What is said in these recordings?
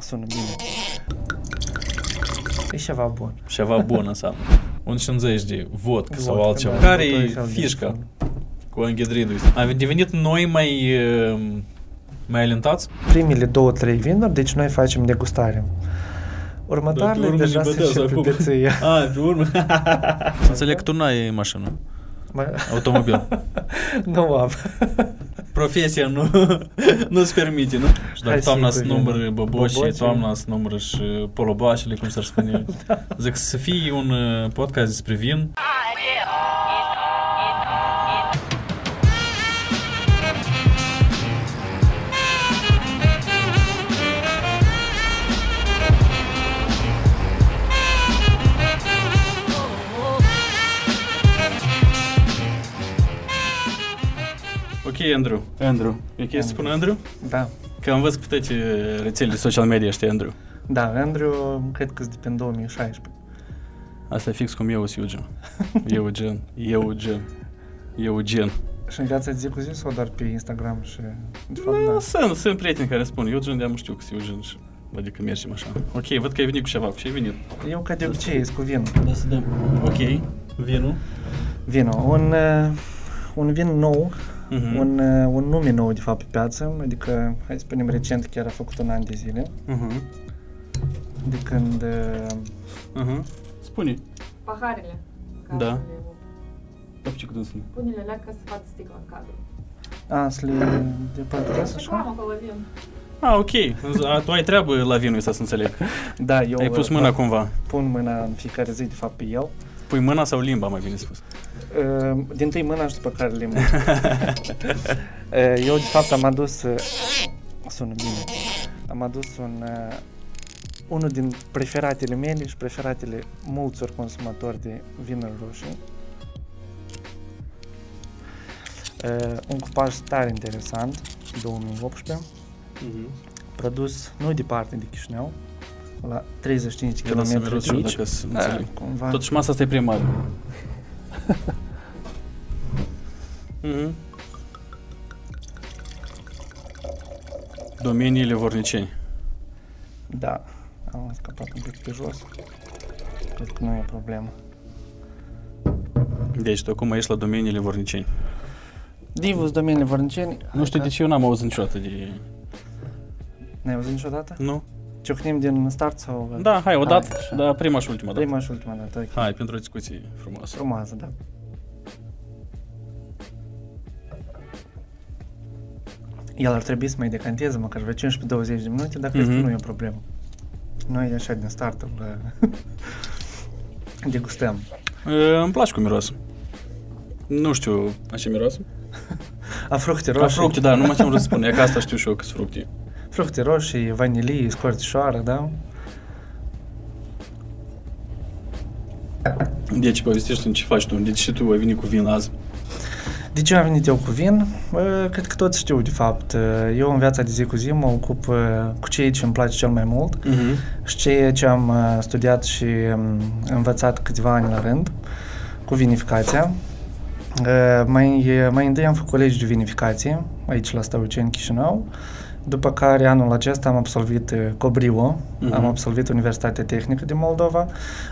Sună bine. E ceva bun. Ceva bun înseamnă. Un 50 de vodka sau Vodka, altceva. da, Care vodka e e fel de fișca fun. cu anghidridul? A devenit noi mai, uh, mai alentați? Primele două, trei vinuri, deci noi facem degustare. Următoarele urmă deja ne se bătează începe acum. beția. A, pe urmă. Să înțeleg că tu n-ai mașină, Mă- automobil. Nu am. Profesia nu, nu-ți permite, nu? Și dacă Hai toamna sigur, să numără boboșii, boboci. toamna să numără și polobașele, cum s-ar spune. Zic, să fie un uh, podcast despre vin. Ok, Andrew. Andrew. E ok să spun Andrew? Da. Că am văzut pe toate rețelele social media, știi, Andrew. Da, Andrew, cred că sunt din 2016. Asta e fix cum eu sunt Eugen. Eugen. Eugen. Eugen. Și în viața de zi cu zi sau doar pe Instagram și... De fapt, Da, da. sunt, sunt prieteni care spun Eugen, de-am știu că sunt Eugen și adică mergem așa. Ok, văd că ai venit cu ceva. Cu ce ai venit? Eu ca de obicei sunt cu vin. Da, să dăm. Ok. Vinul. Vinul. Un, uh, un vin nou, Mhm. un, uh, un nume nou de fapt pe piață, adică, hai să spunem, recent chiar a făcut un an de zile, Mhm. de când uh, Mhm. Spune. Paharele. Da. Care le- Da, ce cât înseamnă? Pune-le alea ca să facă sticla în cadru. a, să le depărtez Reclamă așa. acolo vin. Ah, ok. A, tu ai treabă la vinul ăsta, să înțeleg. Da, eu Ai pus uh, mâna cumva. pun mâna în fiecare zi, de fapt, pe el. Pui mâna sau limba, mai bine spus. Uh, din tâi mâna și după care limba. Uh, eu, de fapt, am adus... Uh, sună bine. Am adus un... Uh, unul din preferatele mele și preferatele mulțor consumatori de vinuri roșii. Uh, un cupaj tare interesant, 2018, Mhm. produs nu departe de Chișinău, la 35 Ia lasă km miros de și eu, aici. dacă să Da, înțeleg. cumva. Totuși masa asta e prea mare. Mhm. Domeniile vorniceni. Da, am scăpat un pic pe jos. Cred că nu e problemă. Deci, tu acum ești la domeniile vorniceni. Divus, domeniile vorniceni. Nu știu de ce eu n-am auzit niciodată de... Ne-ai auzit niciodată? Nu? Ciocnim din start sau... Da, hai, o dată, așa. dar prima și ultima dată. Prima și ultima dată, ok. Hai, pentru o discuție frumoasă. Frumoasă, da. El ar trebui să mai decanteze măcar vreo 15-20 de minute, dar cred Mhm. că nu e o problemă. Noi așa din start îl degustăm. E, îmi place cu miros. Nu știu a ce miros. A fructe La roșii. fructe, da, nu mai știu ce să spun. E că asta știu și eu că sunt fructe. Fructe roșii, vanilie, scorțișoară, da? Deci, povestește ce faci tu. Deci și tu ai venit cu vin azi. De ce am venit eu cu vin? Uh, Cred că toți știu, de fapt. Uh, Eu în viața de zi cu zi mă ocup uh, cu ceea ce îmi place cel mai mult Mhm. și ceea ce am uh, studiat și um, învățat câțiva ani la rând, cu vinificația. Uh, Mai, mai întâi am făcut legi de vinificație, aici la Stăuceni, Chișinău, după care anul acesta am absolvit uh, Cobriu, Mhm. am absolvit Universitatea Tehnică din Moldova,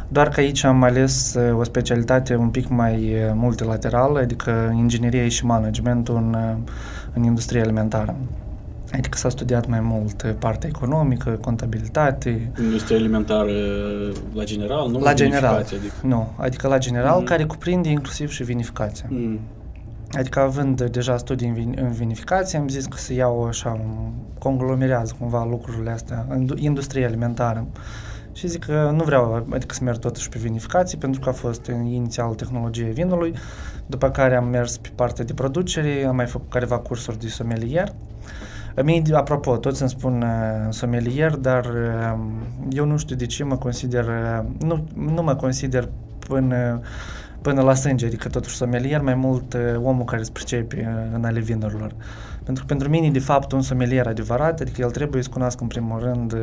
doar că aici am ales uh, o specialitate un pic mai uh, multilaterală, adică inginerie și managementul în, uh, în industrie alimentară. Adică s-a studiat mai mult uh, partea economică, contabilitate, Industria alimentară la general, nu? la general. Vinificație, Adică. Nu, adică la general, Mhm. care cuprinde inclusiv și vinificația. Mm. Adică având deja studii în, vin- în vinificație, am zis că să iau așa, un- conglomerează cumva lucrurile astea, indu- industrie alimentară. Și zic că nu vreau, adică să merg totuși pe vinificație, pentru că a fost inițial tehnologie vinului, după care am mers pe partea de producere, am mai făcut careva cursuri de sommelier. Mie, apropo, toți îmi spun uh, sommelier, dar uh, eu nu știu de ce mă consider, uh, nu, nu mă consider până, până la sânge, adică totuși sommelier, mai mult uh, omul care se pricepe uh, în ale vinurilor. Pentru că pentru mine, de fapt, un sommelier adevărat, adică el trebuie să cunoască în primul rând uh,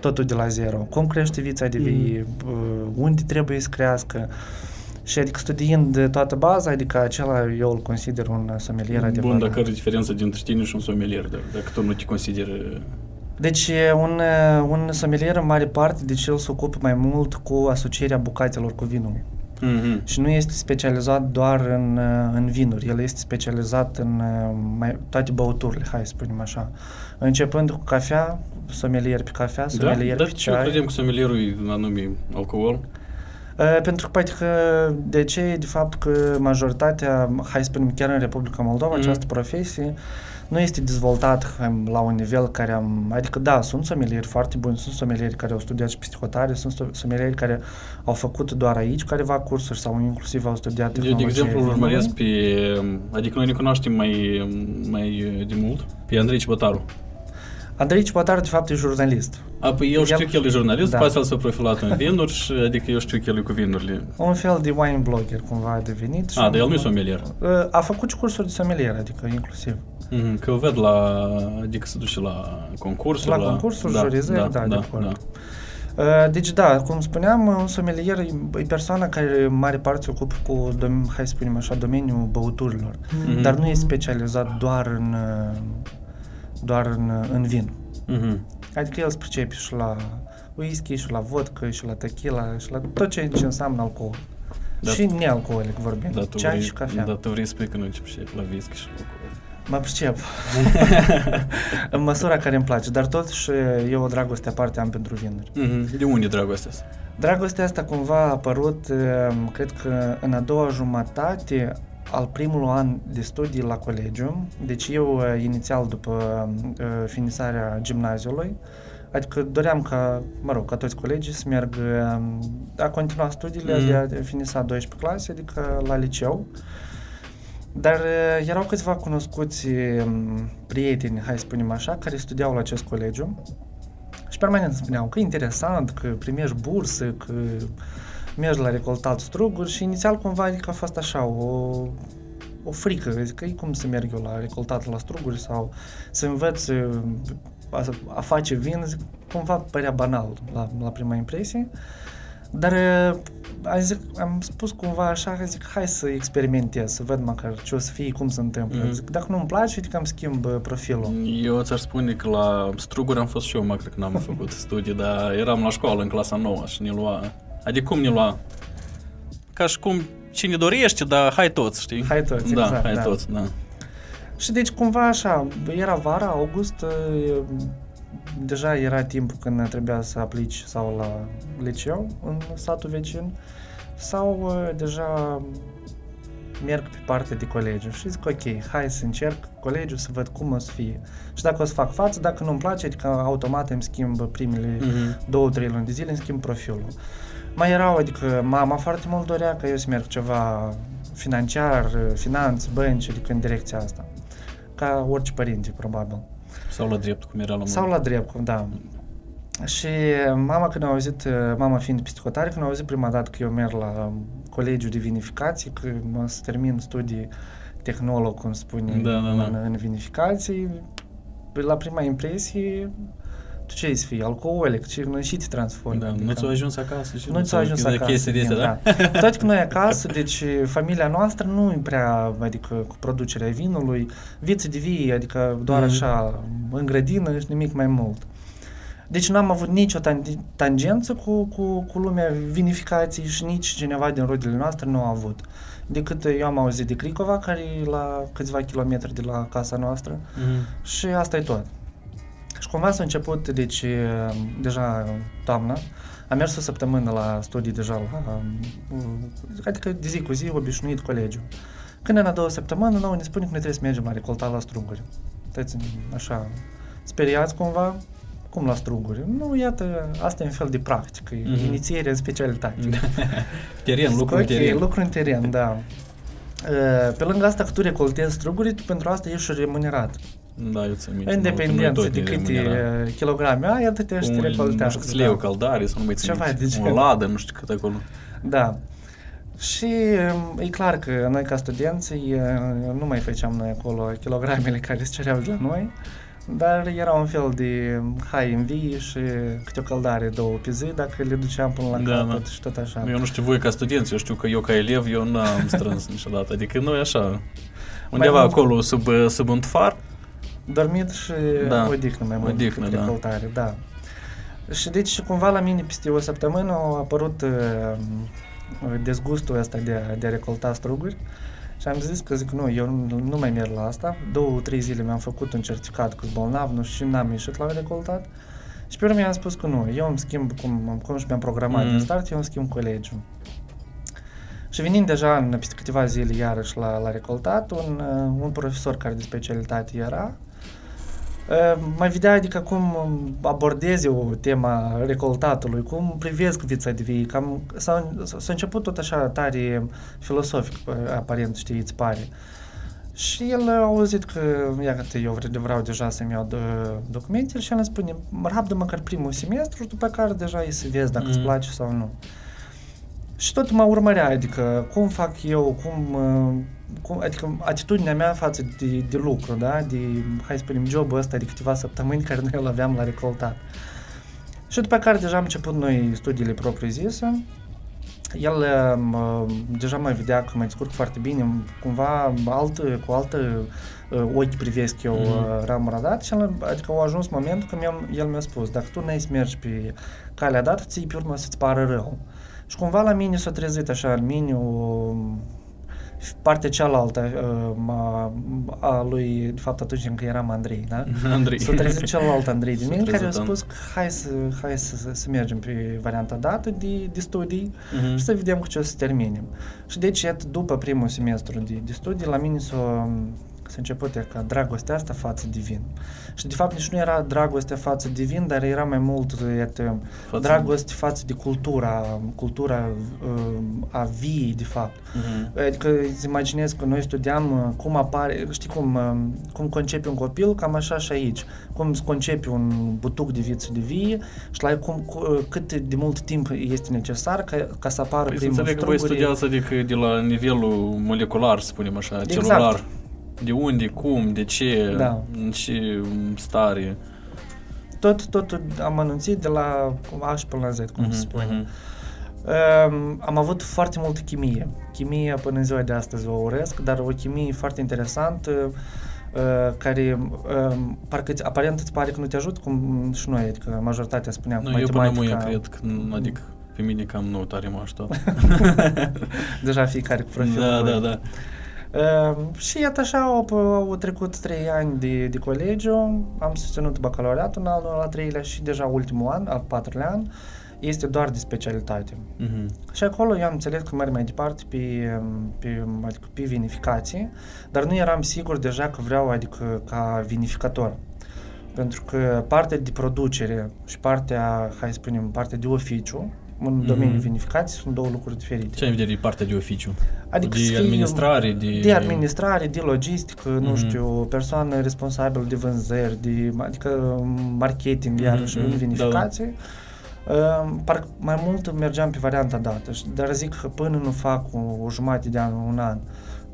totul de la zero. Cum crește vița de vii, uh, unde trebuie să crească, și adică studiind toată baza, adică acela eu îl consider un sommelier adevărat. Bun, dar care e diferența dintre tine și un sommelier? Dacă, dacă tu nu te consideri... Deci e un, uh, un somelier în mare parte, deci el se ocupă mai mult cu asocierea bucatelor cu vinul. Mhm. Și nu este specializat doar în, uh, în vinuri, el este specializat în uh, mai, toate băuturile, hai să spunem așa. Începând cu cafea, somelier pe cafea, Da, somelier dar pe ce eu ceai. credem că somelierul e anume alcool? Uh, pentru că, poate că, de ce, de fapt, că majoritatea, hai să spunem, chiar în Republica Moldova, Mhm. această profesie nu este dezvoltată hai, la un nivel care am... Adică, da, sunt somelieri foarte buni, sunt somelieri care au studiat și psihotare, sunt sto- somelieri care au făcut doar aici careva cursuri sau inclusiv au studiat Eu, de tehnologie exemplu, îl vinului. urmăresc pe... Adică noi ne cunoaștem mai, mai de mult pe Andrei Cibătaru. Andrei Cipotar, de fapt, e jurnalist. A, păi eu știu El- că el e jurnalist, Da. după aceea el s-a profilat în vinuri și adică eu știu că el e cu vinurile. Un fel de wine blogger, cumva, a devenit. și- A, dar el nu e sommelier. Uh, A făcut și cursuri de sommelier, adică inclusiv. Mhm, Că îl ved la... Adică se duce la concursuri. La concursuri, jurizări, da, de acord. Uh, Deci da, cum spuneam, un sommelier e e persoana care în mare parte se ocupă cu, dom- hai să spunem așa, domeniul băuturilor, Mhm. dar nu e specializat doar în, uh, doar în, în vin. Mhm. Adică el se pricepe și la whisky, și la vodcă, și la tequila, și la tot ce, ce înseamnă alcool. Da. Și nealcoolic vorbim, Da, tu ceai vrei, și cafea. da, tu vrei să spui că nu începi și la whisky și la alcool. Mă pricep. în măsura care îmi place, dar totuși eu o dragoste aparte am pentru vinuri. Mhm. De unde e dragostea asta? Dragostea asta cumva a apărut, um, cred că în a doua jumătate al primului an de studii la colegiu. Deci eu, uh, inițial, după uh, finisarea gimnaziului, adică doream ca, mă rog, ca toți colegii să merg um, a continua studiile Mhm. de a finisa 12 clase, adică la liceu. Dar uh, erau câțiva cunoscuți um, prieteni, hai să spunem așa, care studiau la acest colegiu și permanent spuneau că e interesant, că primești bursă, că mergi la recoltat struguri și inițial cumva adică a fost așa o, o frică, zic că e cum să merg eu la recoltat la struguri sau să învăț uh, a, a face vin, zic, cumva părea banal la, la prima impresie. Dar uh, am, zic, am spus cumva așa, că zic, hai să experimentez, să văd măcar ce o să fie, cum se întâmplă. Mhm. Zic, dacă nu-mi place, adică îmi schimb uh, profilul. Eu ți-aș spune că la struguri am fost și eu, mă cred că n-am făcut studii, dar eram la școală în clasa 9 și ne lua. Adică cum ne lua? Ca și cum cine dorește, dar hai toți, știi? Hai toți, da, exact, hai da. toți, da. Și deci cumva așa, era vara, august, uh, deja era timpul când trebuia să aplici sau la liceu în satul vecin sau uh, deja merg pe partea de colegiu și zic ok, hai să încerc colegiul să văd cum o să fie. Și dacă o să fac față, dacă nu-mi place, adică automat îmi schimb primele Mhm. două, trei luni de zile, îmi schimb profilul. Mai erau, adică mama foarte mult dorea ca eu să merg ceva financiar, finanțe, bănci, adică în direcția asta. Ca orice părinte, probabil. Sau la drept, cum era la Sau la drept, da. Și mama când a auzit, mama fiind psihotare, când a auzit prima dată că eu merg la colegiul de vinificație, că mă să termin studii tehnolog, cum spune, Da, da, da. În, în vinificații, la prima impresie, tu ce să fii, alcoolic, ce nu și te transformi. Da, adică- nu ți-a ajuns acasă și nu ți-a ajuns acasă. chestii de astea, vin, da? Toate că noi acasă, deci familia noastră nu e prea, adică cu producerea vinului, viță de vie, adică doar Mhm. așa, în grădină și nimic mai mult. Deci n-am avut nicio tan- tangență cu, cu, cu lumea vinificației și nici cineva din rodile noastre nu a avut. Decât eu am auzit de Cricova, care e la câțiva kilometri de la casa noastră, Mhm. și asta e tot. Și cumva s-a început, deci, deja toamna, am mers o săptămână la studii deja la, adică de zi cu zi, obișnuit colegiu. Când în a doua săptămână, nouă ne spune că noi trebuie să mergem la recolta la struguri. Toți așa, speriați cumva, cum la struguri? Nu, iată, asta e un fel de practică, Mhm. mm-hmm. inițiere în specialitate. Teren, Zic, lucru în ok, teren. lucru în teren, da. Uh, Pe lângă asta că tu recoltezi struguri, tu pentru asta ești și remunerat. Da, eu ți-am În dependență de câte uh, kilograme ai, atât te Un, recoltează. nu știu câți lei o caldare, sau nu mai țin Ceva minte. de O genul. ladă, nu știu cât acolo. Da. Și um, e clar că noi ca studenți uh, nu mai făceam noi acolo kilogramele care se cereau de la noi, dar era un fel de um, hai în vii și câte o căldare două pe zi dacă le duceam până la Da, capăt da. și tot așa. Eu nu știu voi ca studenți, eu știu că eu ca elev, eu n-am strâns niciodată. Adică noi așa, undeva mult- acolo sub, sub un far, Dormit și Da. odihnă mai mult Odihnă, decât da. recoltare, da. Și deci cumva la mine peste o săptămână a apărut uh, dezgustul ăsta de, de a recolta struguri și am zis că zic, nu, eu nu, nu mai merg la asta. Două, trei zile mi-am făcut un certificat că bolnav, nu știu, și n-am ieșit la recoltat. Și pe urmă mi-am spus că nu, eu îmi schimb, cum, cum și mi-am programat Mm. din start, eu îmi schimb colegiul. Și venind deja în, peste câteva zile iarăși la, la recoltat, un, uh, un profesor care de specialitate era, uh, mai vedea adică cum abordez eu tema recoltatului, cum privesc vița de vii, cam s-a, s-a început tot așa tare filosofic, uh, aparent, știi, îți pare. Și el a auzit că, iată, eu vre- vreau deja să-mi iau do- documentele și el îmi spune, rabdă măcar primul semestru și după care deja e să vezi dacă Mm. îți place sau nu. Și tot mă urmărea, adică cum fac eu, cum, uh, cum adică atitudinea mea față de, de lucru, da? de, hai să spunem, jobul ăsta de câteva săptămâni care noi îl aveam la recoltat. Și după care deja am început noi studiile propriu-zise, el uh, deja mai vedea că mă descurc foarte bine, cumva alt, cu altă uh, ochi privesc eu Mhm. uh, ramura dat și el, adică a ajuns momentul când mi-am, el mi-a spus, dacă tu n-ai să mergi pe calea dată, ții pe urmă să-ți pară rău. Și cumva la mine s-a trezit așa în mine o, partea cealaltă uh, a, a lui, de fapt atunci încă eram Andrei, da? Andrei. S-a trezit celălalt Andrei din S-a mine care a trezit, da. spus că hai să, hai să, să, să mergem pe varianta dată de, de studii Mhm. și să vedem cu ce o să terminem. Și deci, iată, după primul semestru de, de studii, la mine s-a, s-a început e, ca dragostea asta față de vin. Și de fapt nici nu era dragoste față de vin, dar era mai mult iată, Față- dragoste față de cultura, cultura uh, a viei, de fapt. Mhm. Adică îți imaginezi că noi studiam uh, cum apare, știi cum, uh, cum concepi un copil, cam așa și aici. Cum îți concepi un butuc de viță de vie și la cum, cu, uh, cât de mult timp este necesar ca, ca să apară Păi să primul înțeleg că voi struguri. studiați adică de la nivelul molecular, să spunem așa, Exact. celular. De unde, cum, de ce, Da. în ce stare. Tot, tot am anunțit de la A și până la Z, cum se Mhm, spune. mhm. Um, am avut foarte multă chimie. Chimia până în ziua de astăzi o urăsc, dar o chimie foarte interesantă uh, care um, parcă îți- aparent îți pare că nu te ajută, cum și noi, adică majoritatea spuneam, Nu, cu eu până mâine matematica, cred că, nu, adică pe mine cam nu tare mă ajută. deja fiecare cu profilul da, lui. da, da. Uh, și iată așa, au, au trecut trei ani de, de colegiu, am susținut bacalaureatul în anul al treilea și deja ultimul an, al patrulea an, este doar de specialitate. Mhm. Și acolo eu am înțeles că merg mai departe pe, pe, adică pe vinificație, dar nu eram sigur deja că vreau, adică ca vinificator. Pentru că partea de producere și partea, hai să spunem, partea de oficiu, în Mhm. domeniul vinificației sunt două lucruri diferite. Ce ai în vedere partea de oficiu? Adică de să fii- administrare, de... de administrare, de logistică, nu Mhm. știu, persoană responsabilă de vânzări, de, adică marketing, Mhm, iarăși, mhm, în vinificație. Uh, parcă mai mult mergeam pe varianta dată, și- dar zic că până nu fac o, o jumătate de an, un an,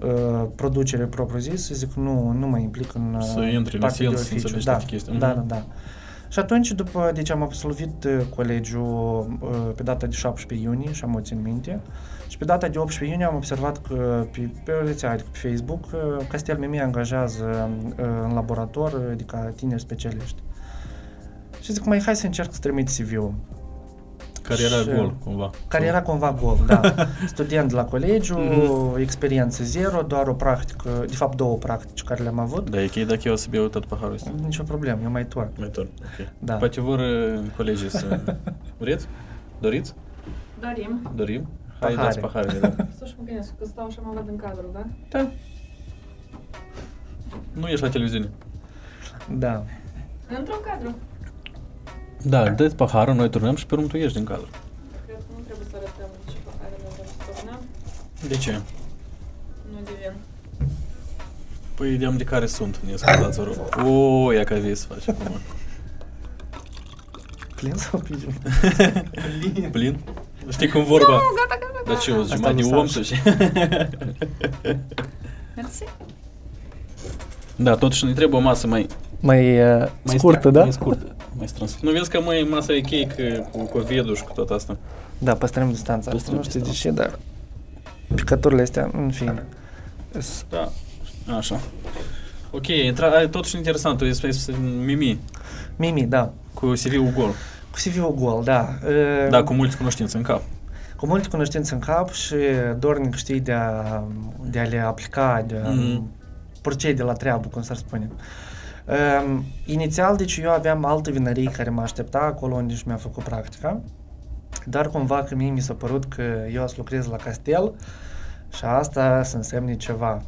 uh, producere propriu-zis, zic nu, nu mă implic în uh, Să intri în partea de esență, să oficiu. înțelegi Da, toate chestii. da, Mhm. da, da. Și atunci, după, deci am absolvit uh, colegiul uh, pe data de 17 iunie și am o țin minte. Și pe data de 18 iunie am observat că pe, pe o rețea, adică pe Facebook, uh, Castel Mimi angajează uh, în laborator, uh, adică tineri specialiști. Și zic, mai hai să încerc să trimit CV-ul. Care era Și- gol, cumva. Care era cumva gol, da. Student la colegiu, Mhm. experiență zero, doar o practică, de fapt două practici care le-am avut. Da, e ok dacă eu o să beau tot paharul ăsta. Nicio problemă, eu mai torn. Mai tot, ok. Da. Poate vor uh, colegii să... Vreți? Doriți? Dorim. Dorim? Hai, Pahare. dați paharele, da. Să-și mă gândesc că stau și mă văd în cadru, da? Da. Nu ești la televiziune. Da. Într-un cadru. Da, dă paharul, noi turnăm și pe urmă tu ieși din cadru. Cred că nu trebuie să arătăm ce paharele vom sturnăm. De ce? Nu devin. Păi ideam de care sunt, ne scuzați, vă rog. O, ia ca vis faci acum. Plin sau pijin? Plin. Plin? Știi cum vorba? Nu, gata, gata, gata. Dar ce, o Asta jumătate de nu om s-a- sau ce? Mersi. Da, totuși ne trebuie o masă mai... Mai, uh, mai scurtă, stra- da? Mai scurtă, mai strânsă. Nu vezi că mai masa e cake cu covid și cu tot asta? Da, păstrăm distanța. Păstrăm nu știu de distanța. ce, dar picăturile astea, în fine. S- Da, așa. Ok, intra, totuși interesant, tu ești Mimi, Mimi, da. cu CV-ul gol. Cu CV-ul gol, da. Uh, Da, cu multe cunoștințe în cap. cu multe cunoștințe în cap și dornic știi de a, de a le aplica, de a Mhm. procede la treabă, cum s-ar spune. Um, inițial, deci eu aveam altă vinărie care mă aștepta acolo unde și mi-a făcut practica, dar cumva că mie mi s-a părut că eu să lucrez la castel și asta să însemne ceva.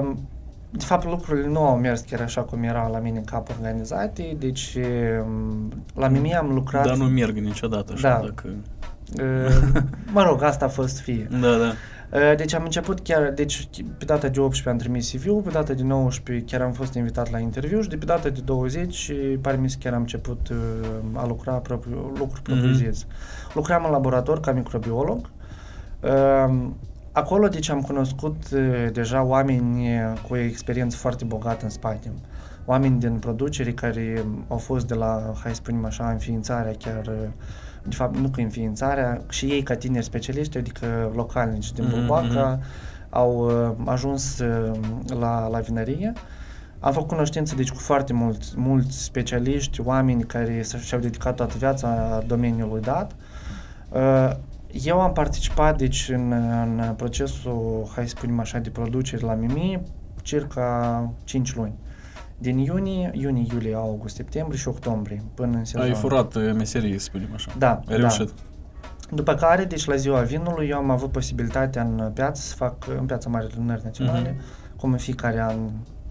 Um, de fapt, lucrurile nu au mers chiar așa cum era la mine în cap organizate, deci um, la Mimi am lucrat... Dar nu merg niciodată așa, Da. dacă... Uh, mă rog, asta a fost fie. Da, da. Uh, Deci am început chiar, deci pe data de 18 am trimis CV-ul, pe data de 19 chiar am fost invitat la interviu și de pe data de 20 pare mi chiar am început uh, a lucra propriu, lucruri propriu-zis. Lucram în laborator ca microbiolog. Uh, Acolo, deci, am cunoscut uh, deja oameni uh, cu o experiență foarte bogată în spate. Oameni din producere care au fost de la, hai să spunem așa, înființarea chiar, uh, de fapt, nu că înființarea, și ei ca tineri specialiști, adică localnici din Mhm, Bulbaca, au uh, ajuns uh, la, la vinărie. Am făcut cunoștință deci cu foarte mulți, mulți specialiști, oameni care s- și-au dedicat toată viața domeniului dat. Uh, Eu am participat deci în, în procesul, hai să spunem așa, de producere la Mimi circa 5 luni. Din iunie, iunie, iulie, august, septembrie și octombrie, până în sezon. Ai furat uh, meserie, să spunem așa. Da, Ai da. reușit. După care, deci la ziua vinului, eu am avut posibilitatea în piață să fac, în piața Mare Lunări Naționale, cum în fiecare an,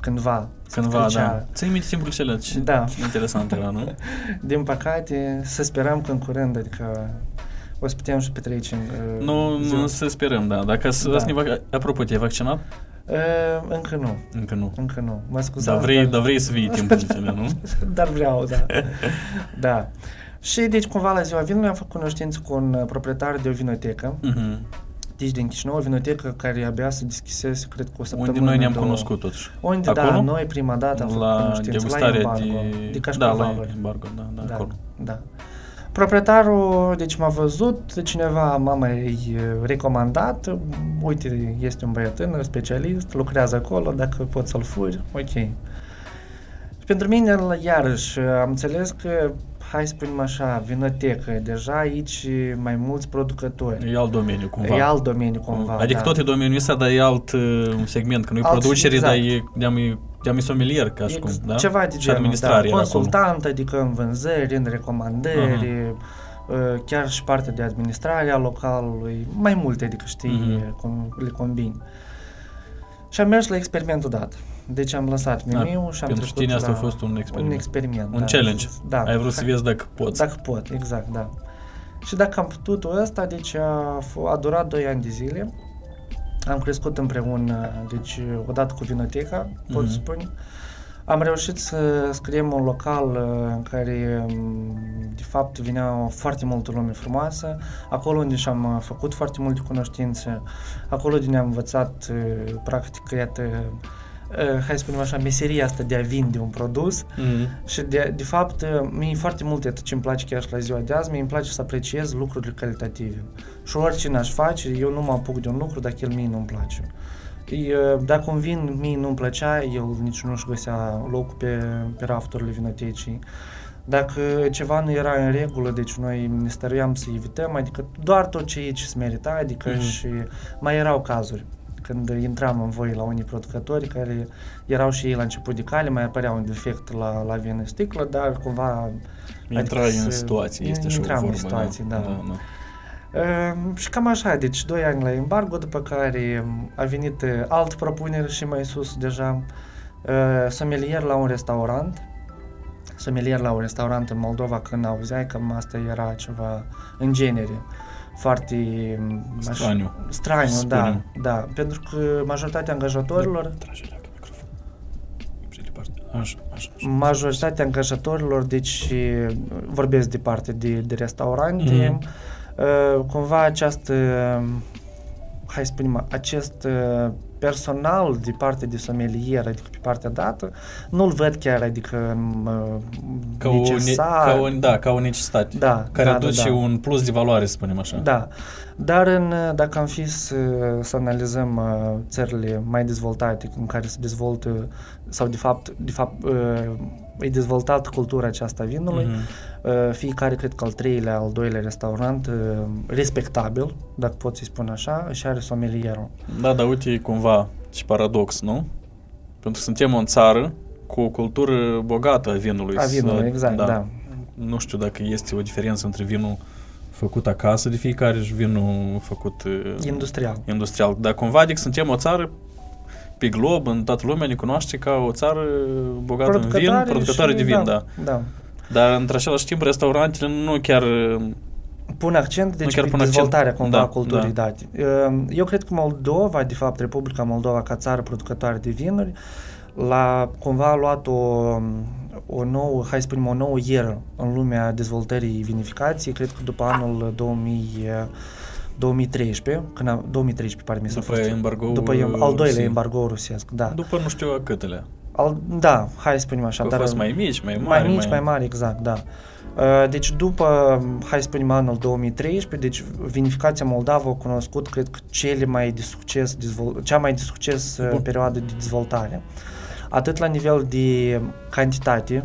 cândva, se Cândva, trecea. da. Ții minte timpul cele ce, Da. ce interesant era, nu? Din păcate, să sperăm că în curând, adică o să putem și petrece în uh, Nu, ziua. nu să sperăm, da. Dacă să Da. să ne vac- Apropo, te-ai vaccinat? Uh, încă nu, Încă nu. încă nu. Mă scuzați, Dar vrei, dar vrei să vii timpul cele, nu? dar vreau, da. da. Și deci cumva la ziua vinului am făcut cunoștință cu un uh, proprietar de o vinotecă, Mhm. deci din Chișinău, o vinotecă care abia se deschisese, cred că o săptămână. Unde noi ne-am două. cunoscut totuși. Unde, da, Acolo? noi prima dată am făcut La cunoștință, la degustarea embargo, de... de da, la cașcavaluri. embargo, da, da, Da, acolo. da. Proprietarul, deci m-a văzut, cineva m-a mai uh, recomandat, uite, este un băiat tânăr, specialist, lucrează acolo, dacă pot să-l furi, ok. Și pentru mine, la- iarăși, am înțeles că, hai să spunem așa, vinotecă, deja aici mai mulți producători. E alt domeniu, cumva. E alt domeniu cumva, Adică da. tot e domeniul ăsta, dar e alt uh, segment, că nu e Alt- producere, exact. dar e de-a de-a somelier, ca și Ex- cum, da? Ceva de și genul, administrare da. era Consultant, adică în vânzări, în recomandări, uh, chiar și partea de administrare a localului, mai multe, adică știi, Mhm. cum le combini. Și am mers la experimentul dat. Deci am lăsat Da, memiul și am pentru trecut tine asta la a fost un experiment. Un experiment, Un da. challenge. Da. Ai vrut să vezi dacă poți. Dacă pot, exact, da. Și dacă am putut ăsta, deci a, f- a durat 2 ani de zile. Am crescut împreună, deci odată cu vinoteca, pot Mhm. spune. Am reușit să scriem un local uh, în care, um, de fapt, vinea foarte multă lume frumoasă, acolo unde și-am uh, făcut foarte multe cunoștințe, acolo unde ne-am învățat, uh, practic, iată, uh, hai să spunem așa, meseria asta de a vinde un produs. Mhm. Și de, de fapt, mie foarte mult atât ce îmi place chiar și la ziua de azi, mie îmi place să apreciez lucrurile calitative. Și orice n-aș face, eu nu mă apuc de un lucru dacă el mie nu-mi place. E, Dacă un vin mie nu-mi plăcea, el nici nu-și găsea locul pe, pe rafturile vinotecii. Dacă ceva nu era în regulă, deci noi ne stăruiam să evităm, adică doar tot ce e ce se merita, adică Mhm. și mai erau cazuri când intram în voi la unii producători care erau și ei la început de cale, mai apărea un defect la, la vină sticlă, dar cumva... Intrai adică în să- situație, este și o intram în vorbă. situații, da. da, da. Uh, și cam așa, deci doi ani la embargo, după care um, a venit uh, alt propunere și mai sus deja, uh, sommelier la un restaurant, sommelier la un restaurant în Moldova, când auzeai că asta era ceva în genere, foarte um, aș- Straniu. straniu, Să da, spunem. da, pentru că majoritatea angajatorilor Trage la microfon. Și departe. Așa, așa, așa. majoritatea angajatorilor, deci vorbesc de parte de, de restaurante, Mhm. uh, cumva această, hai să spunem, acest uh, personal de partea de somelier, adică pe partea dată, nu-l văd chiar, adică uh, Ca o, ne- necesar. ca o, da, ca o necesitate. Da, care da, aduce da, da. un plus de valoare, să spunem așa. Da, dar în, dacă am fi să, să analizăm uh, țările mai dezvoltate în care se dezvoltă sau de fapt, de fapt uh, e dezvoltată cultura aceasta a vinului, Mhm. uh, fiecare cred că al treilea, al doilea restaurant uh, respectabil, dacă pot să-i spun așa, și are somelierul. Da, dar uite, e cumva și paradox, nu? Pentru că suntem o țară cu o cultură bogată a vinului. A vinului, Să- exact, da. Nu știu dacă este o diferență între vinul făcut acasă de fiecare și vinul făcut uh, Industrial. industrial. Dar cumva, adică suntem o țară pe glob, în toată lumea ne cunoaște ca o țară bogată în vin, producătoare și- de vin, da. da. Dar, într-același timp, restaurantele nu chiar... uh, Pun accent, deci, chiar pe pun accent. dezvoltarea cumva Da, a culturii, da. Eu cred că Moldova, de fapt, Republica Moldova ca țară producătoare de vinuri, la cumva a luat o, o nouă, hai să spunem, o nouă ieră în lumea dezvoltării vinificației, cred că după anul 2000, 2013, când a, 2013 pare mi s-a După fost. embargo după em- al doilea rusiei. embargo rusesc, da. După nu știu a câtele. Al, da, hai să spunem așa. Că au fost mai mici, mai mari. mai mici, mai mari, exact, da. Uh, Deci după, hai să spunem, anul 2013, deci vinificația Moldova a cunoscut, cred că, cele mai de succes, dezvol- cea mai de succes uh, Bun. perioadă de dezvoltare. Atât la nivel de cantitate,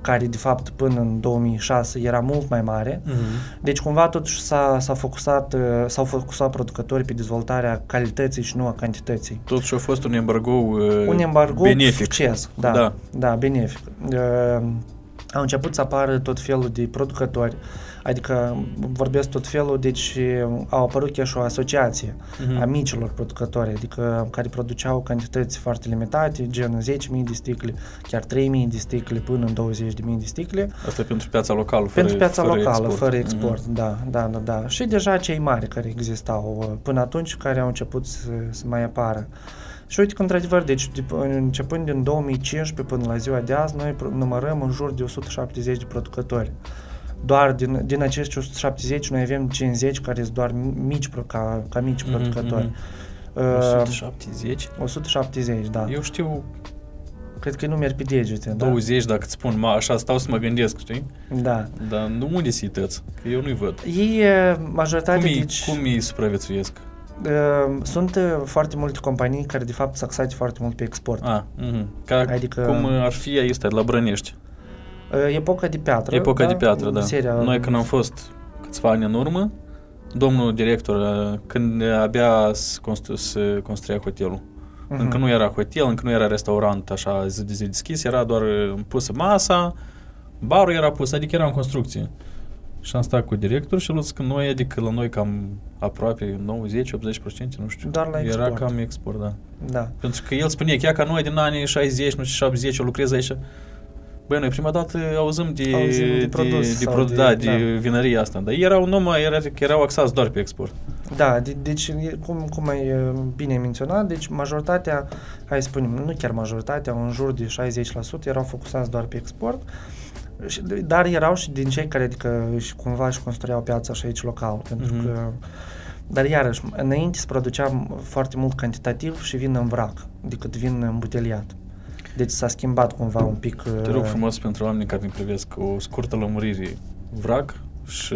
care de fapt până în 2006 era mult mai mare. Mhm. Deci cumva totuși s-a, s-a focusat, uh, s-au focusat producătorii pe dezvoltarea calității și nu a cantității. Totuși a fost un embargo uh, un embargo benefic. succes. Da, Da. da, da benefic. Uh, au început să apară tot felul de producători, adică vorbesc tot felul, deci au apărut chiar și o asociație Mhm. a micilor producători, adică care produceau cantități foarte limitate, gen 10.000 de sticle, chiar 3.000 de sticle până în 20.000 de sticle, Asta e pentru piața locală, fără, pentru piața fără locală, export. fără Mhm. export, da, da, da, da. Și deja cei mari care existau uh, până atunci, care au început să, să mai apară. Și uite că, într-adevăr, deci, de, începând din 2015 până la ziua de azi, noi pro- numărăm în jur de 170 de producători. Doar din, din acești 170, noi avem 50 care sunt doar mici, pro- ca, ca mici Mhm, producători. mhm. Uh, 170? 170, da. Eu știu Cred că nu merg pe degete, da? 20 dacă îți spun, ma, așa stau să mă gândesc, știi? Da. Dar nu unde să tăți? Că eu nu-i văd. Ei, uh, majoritatea, Cum îi, deci... cum îi supraviețuiesc? Uh, Sunt uh, foarte multe companii care de fapt s-au axat foarte mult pe export. A, mhm. Ca, Adică- cum ar fi aici, de la Brănești. Uh, Epoca de piatră. Epoca da? de piatră, da. Seria, Noi când am fost câțiva ani în urmă, domnul director, uh, când abia se constru- se construia hotelul, Mhm. Încă nu era hotel, încă nu era restaurant așa zi de zi deschis, era doar uh, pusă masa, barul era pus, adică era în construcție. Și am stat cu director și el a zis că noi, adică la noi cam aproape 90-80%, nu știu. Doar la Era export. cam export, da. Da. Pentru că el spunea, chiar ca noi din anii 60, nu știu, 70, eu lucrez aici. Băi, noi prima dată auzim de, Auzim de de, produs de, sau pro- de- da, de da. vinăria asta. Dar erau numai, era, erau axați doar pe export. Da, de, deci, e- cum, cum ai uh, bine menționat, deci majoritatea, hai să spunem, nu chiar majoritatea, în jur de 60% erau focusați doar pe export, și- dar erau și din cei care, adică, și cumva își construiau piața și aici local, pentru Mhm. că dar iarăși, înainte se producea foarte mult cantitativ și vin în vrac, decât vin îmbuteliat. Deci s-a schimbat cumva un pic... Te rog uh, frumos pentru oamenii care ne privesc o scurtă lămurire. Vrac și...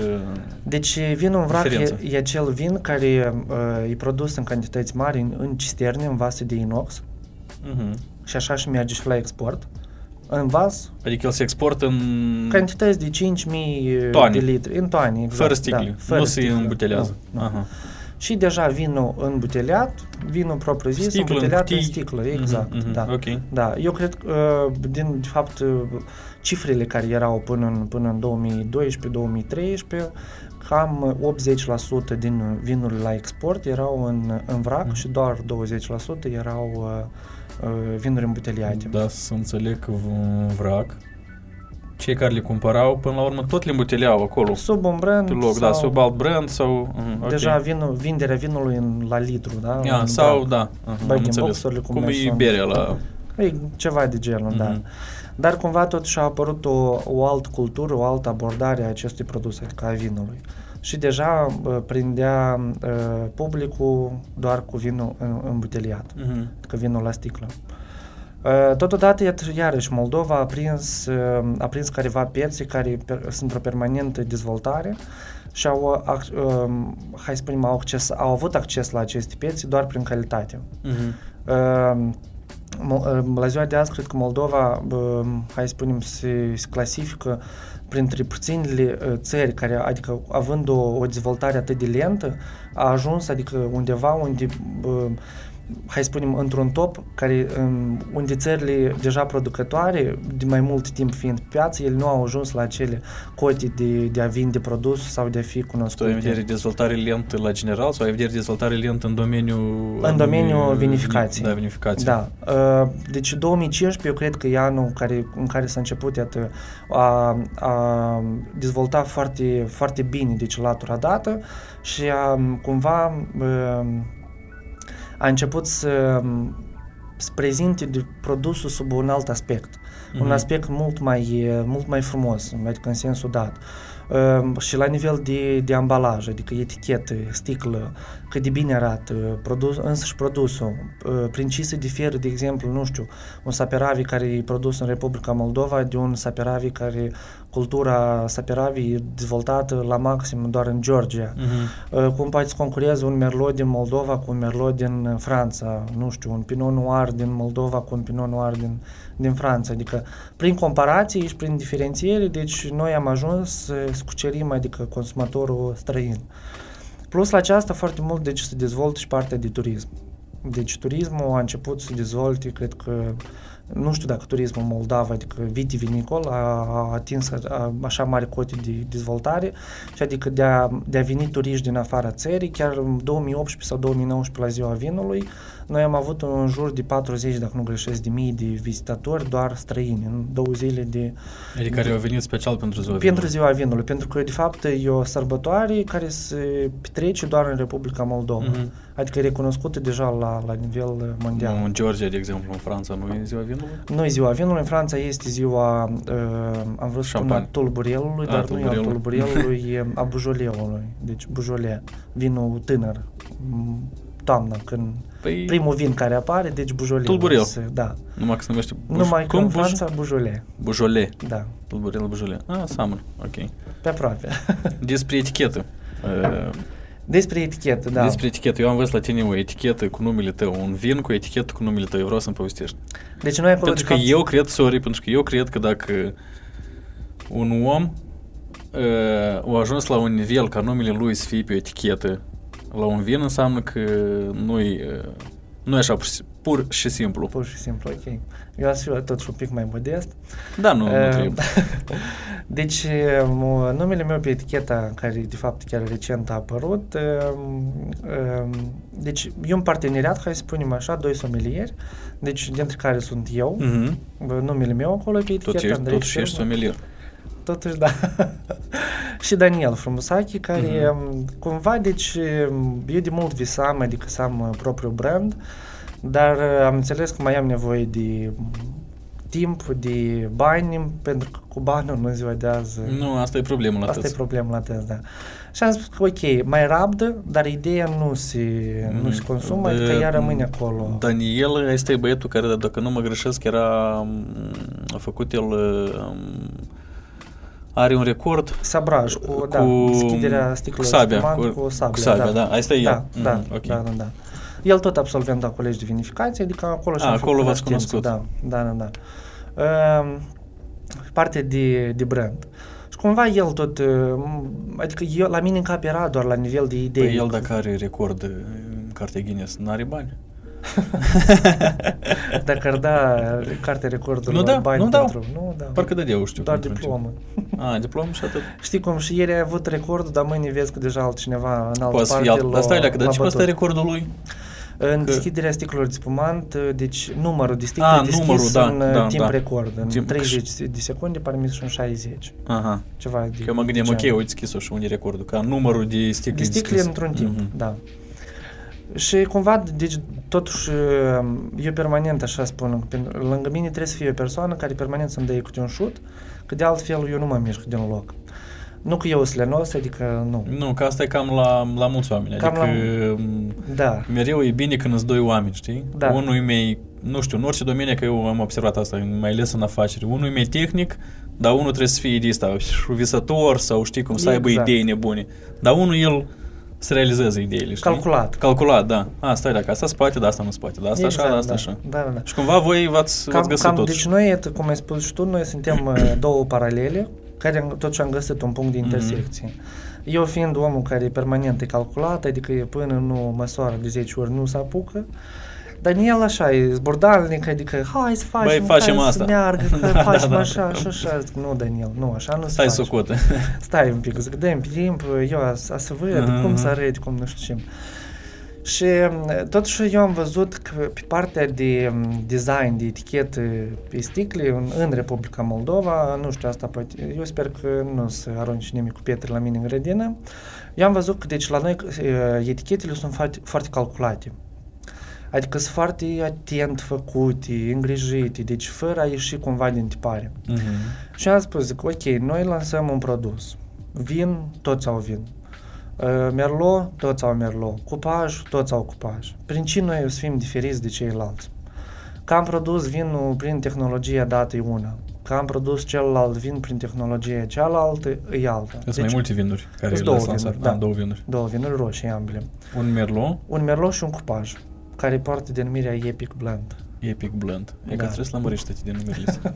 Deci vinul în vrac Diferența. e, e acel vin care uh, e produs în cantități mari în, în cisterne, în vase de inox Mhm. și așa și merge și la export. În vas, Adică el se exportă în... cantități de 5.000 Toane. de litri, în toane, exact. fără sticle. Da, fără nu se sticle. îmbutelează. Nu, nu. Aha. Și deja vinul îmbuteliat, vinul propriu zis, Sticlă, în îmbuteliat în, cutii. sticlă, exact, Mhm, mhm, da. Ok. Da, eu cred că, uh, din, de fapt, uh, cifrele care erau până în, până în 2012-2013, cam 80% din vinurile la export erau în, în vrac Mhm. și doar 20% erau uh, uh, vinuri îmbuteliate. Da, să înțeleg că un vrac, cei care le cumpărau, până la urmă tot le îmbuteleau acolo. Sub un brand Pe loc, sau da, sub alt brand sau... mhm, ok. deja vinul, vinderea vinului în, la litru, da? Ia, în sau, vrac. da, aha, am Bagi în înțeles. boxurile cum Cum le e sunt. berea la... E ceva de genul, da. Mhm. Dar cumva totuși a apărut o, o altă cultură, o altă abordare a acestui produs, adică a vinului. și deja uh, prindea uh, publicul doar cu vinul în- îmbuteliat, Mhm. adică vinul la sticlă. Uh, Totodată, iată, iarăși, Moldova a prins, uh, a prins careva piețe care per, sunt într-o permanentă dezvoltare și au, uh, ac- um, hai să spunem, au, acces, au avut acces la aceste piețe doar prin calitate. Mhm. Uh, Mo- uh, La ziua de azi, cred că Moldova, uh, hai să spunem, se, se clasifică printre puținele uh, țări care, adică având o, o dezvoltare atât de lentă, a ajuns, adică undeva unde, uh, hai să spunem, într-un top, care, um, unde țările deja producătoare, de mai mult timp fiind pe piață, ele nu au ajuns la acele cote de, de a vinde produs sau de a fi Tu ai în cunoscute. vedere dezvoltare lentă la general sau ai în vedere dezvoltare lentă în domeniul... În domeniul anume- vinificației. Da, vinificație. Da. Uh, Deci 2015 eu cred că e anul care, în care s-a început iată, a, a dezvolta foarte, foarte bine deci latura dată și a, cumva uh, a început să, să prezinte de produsul sub un alt aspect. Un Mhm. aspect mult mai, mult mai frumos, adică în sensul dat. Uh, și la nivel de, de ambalaj, adică etichetă, sticlă, cât de bine arată, produs, însăși produsul, uh, prin ce se diferă, de exemplu, nu știu, un saperavi care e produs în Republica Moldova de un saperavi care, cultura saperavi e dezvoltată la maxim doar în Georgia. Mhm. Uh, cum poate să concureze un merlot din Moldova cu un merlot din uh, Franța, nu știu, un pinot noir din Moldova cu un pinot noir din, din Franța. Adică, prin comparație și prin diferențiere, deci noi am ajuns să să cucerim, adică consumatorul străin. Plus la aceasta foarte mult, deci se dezvoltă și partea de turism. Deci turismul a început să dezvolte, cred că, nu știu dacă turismul Moldova, adică vitivinicol, a, a atins a, așa mare cote de dezvoltare și adică de a, de a veni turiști din afara țării, chiar în 2018 sau 2019 la ziua vinului, noi am avut în jur de 40, dacă nu greșesc, de mii de vizitatori doar străini, în două zile de Adică care au venit special pentru ziua pentru vinului. ziua vinului, pentru că de fapt e o sărbătoare care se petrece doar în Republica Moldova. Mhm. Adică e recunoscută deja la, la nivel uh, mondial. Nu, în Georgia, de exemplu, în Franța, nu e ziua vinului? Nu e ziua vinului, în Franța este ziua, uh, am vrut să spun Șampanie. a tulburelului, A, dar nu e al tulburelul. tulburelului, e a bujoleului, deci bujole, vinul tânăr, m, toamna, când Păi, primul vin care apare, deci bujole. Tulburel. Da, numai că se numește buj... numai că Cum? în Buj... Franța bujole, Bujole. da, Tulburel, bujole. Ah, seamănă. Ok. pe aproape. Despre etichetă. Uh, Despre etichetă, da. Despre etichetă. Eu am văzut la tine o etichetă cu numele tău, un vin cu etichetă cu numele tău. Eu vreau să-mi povestești. Deci noi acolo, Pentru de că fapt, eu cred, sorry, pentru că eu cred că dacă un om uh, a ajuns la un nivel ca numele lui să fie pe o etichetă la un vin, înseamnă că nu-i, uh, nu e așa pur, și- pur și simplu. Pur și simplu, ok. Eu aș fi totuși un pic mai modest. Da, nu, nu Uh, trebuie. deci, um, numele meu pe eticheta, care de fapt chiar recent a apărut, um, um, deci e un parteneriat, hai să spunem așa, doi somelieri, deci dintre care sunt eu, Mhm. uh, numele meu acolo pe etichetă, Totuși ești, Andrei totuși ești Șerba. sommelier. Totuși, da. și Daniel Frumusachi, care Mhm. um, cumva, deci, um, eu de mult visam, adică să am uh, propriul brand, dar uh, am înțeles că mai am nevoie de um, timp, de bani, pentru că cu banul în ziua de azi... Nu, asta e problema la Asta e tăți. problema la tăți, da. Și am spus că, ok, mai rabdă, dar ideea nu se, nu se consumă, adică ea rămâne acolo. Daniel este băietul care, dacă nu mă greșesc, era um, a făcut el um, are un record Sabraj, cu, cu, da, deschiderea sticlei cu sabia, spumant cu, cu sabia, cu sabia, da. Asta e da, el. da, Mhm, ok. da, da, da. El tot absolvent la colegi de vinificație, adică acolo și A, acolo v-ați cunoscut. Da, da, da, da. Uh, parte de, de brand. Și cumva el tot, uh, adică eu, la mine în cap era doar la nivel de idei. Păi el dacă are record în cartea Guinness, n-are bani. Dacă ar da cartea recordurilor, Nu da, bani nu dau. pentru... Nu da. Parcă dădeau, știu. doar pentru diplomă. început. A, diplomă și atât. Știi cum, și ieri a avut recordul, dar mâine vezi că deja altcineva în altă Poate să parte fie alt. l-a- Dar stai, dacă l-a dar ce ăsta e bătut. recordul lui? În Că- deschiderea sticlelor de spumant, deci numărul de sticle A, deschis numărul, da, în da, timp da. record, în Timp- 30 de secunde, parmi și în 60, Aha. ceva de Că eu mă gândeam, de ok, genul. uite schis-o și unde e recordul, ca numărul de sticle De sticle deschis. într-un timp, Mhm. da. Și cumva, deci, totuși, eu permanent așa spun, pentru- lângă mine trebuie să fie o persoană care permanent să-mi dea câte un șut, că de altfel eu nu mă mișc din loc. Nu că eu sunt lenos, adică nu. Nu, că asta e cam la, la mulți oameni. Cam adică Da, mereu e bine când sunt doi oameni, știi? Da. Unul e mai, nu știu, în orice domeniu, că eu am observat asta, mai ales în afaceri. Unul e mai tehnic, dar unul trebuie să fie de asta, visător sau știi cum, să aibă Exact. idei nebune. Dar unul el să realizeze ideile, știi? calculat. Calculat, da. A, stai dacă asta se poate, dar asta nu se poate, dar asta așa, dar asta da. așa. Da, da, da. Și cumva voi v-ați, v-ați găsit cam, totuși. deci noi, et- cum ai spus și tu, noi suntem uh, două paralele care am- totuși am găsit un punct de Mhm. intersecție. Eu fiind omul care e permanent e calculat, adică e până nu măsoară de 10 ori nu se apucă, Daniel așa e zburdalnic, adică hai să facem, Băi, facem hai asta. să meargă, Da, că da, facem da. așa, așa, așa. Zic, nu, Daniel, nu, așa nu se Stai face. socotă. Stai un pic, zic, dă timp, eu a, a să văd Mhm. cum să arăt, cum nu știu ce. Și m, totuși eu am văzut că pe partea de m, design, de etichetă pe sticle în, în Republica Moldova, nu știu asta, poate, eu sper că nu se arunci nimic cu pietre la mine în grădină, eu am văzut că deci la noi e, etichetele sunt foarte, foarte calculate. Adică sunt foarte atent făcute, îngrijite, deci fără a ieși cumva din tipare. Mhm. Și am spus, zic, ok, noi lansăm un produs. Vin, toți au vin. Uh, Merlot, toți au Merlot. Cupaj, toți au cupaj. Prin ce noi o să fim diferiți de ceilalți? Că am produs vinul prin tehnologia dată e una. Că am produs celălalt vin prin tehnologia cealaltă e alta. Sunt mai multe vinuri care sunt le-ați două lansat. vinuri, da. Ah, două vinuri. Două vinuri roșii ambele. Un Merlot, Un Merlot și un cupaj, care poartă denumirea Epic Blend. Epic Blend. E că Da. trebuie să lămărești toate denumirile astea.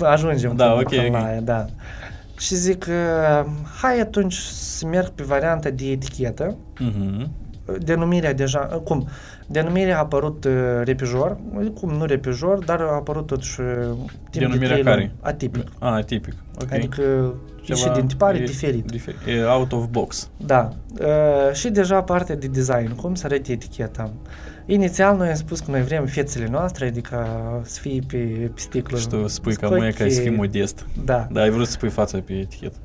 Ajungem Da, până- ok, până ok. la aia, da. Și zic, uh, hai atunci să merg pe varianta de etichetă. Mhm. Denumirea deja, uh, cum? Denumirea a apărut uh, repijor, cum nu repijor, dar a apărut totuși uh, timp de Denumirea trei care? luni. Atipic. Ah, atipic. Ok. Adică ieșit din tipare diferit. Diferit. E out of box. Da. Uh, și deja partea de design, cum să arăte eticheta. Inițial noi am spus că noi vrem fețele noastre, adică să fie pe, pe sticlă. Și tu spui ca scochi- mâine că ai să fii modest. Da. Da, ai vrut să pui fața pe etichetă.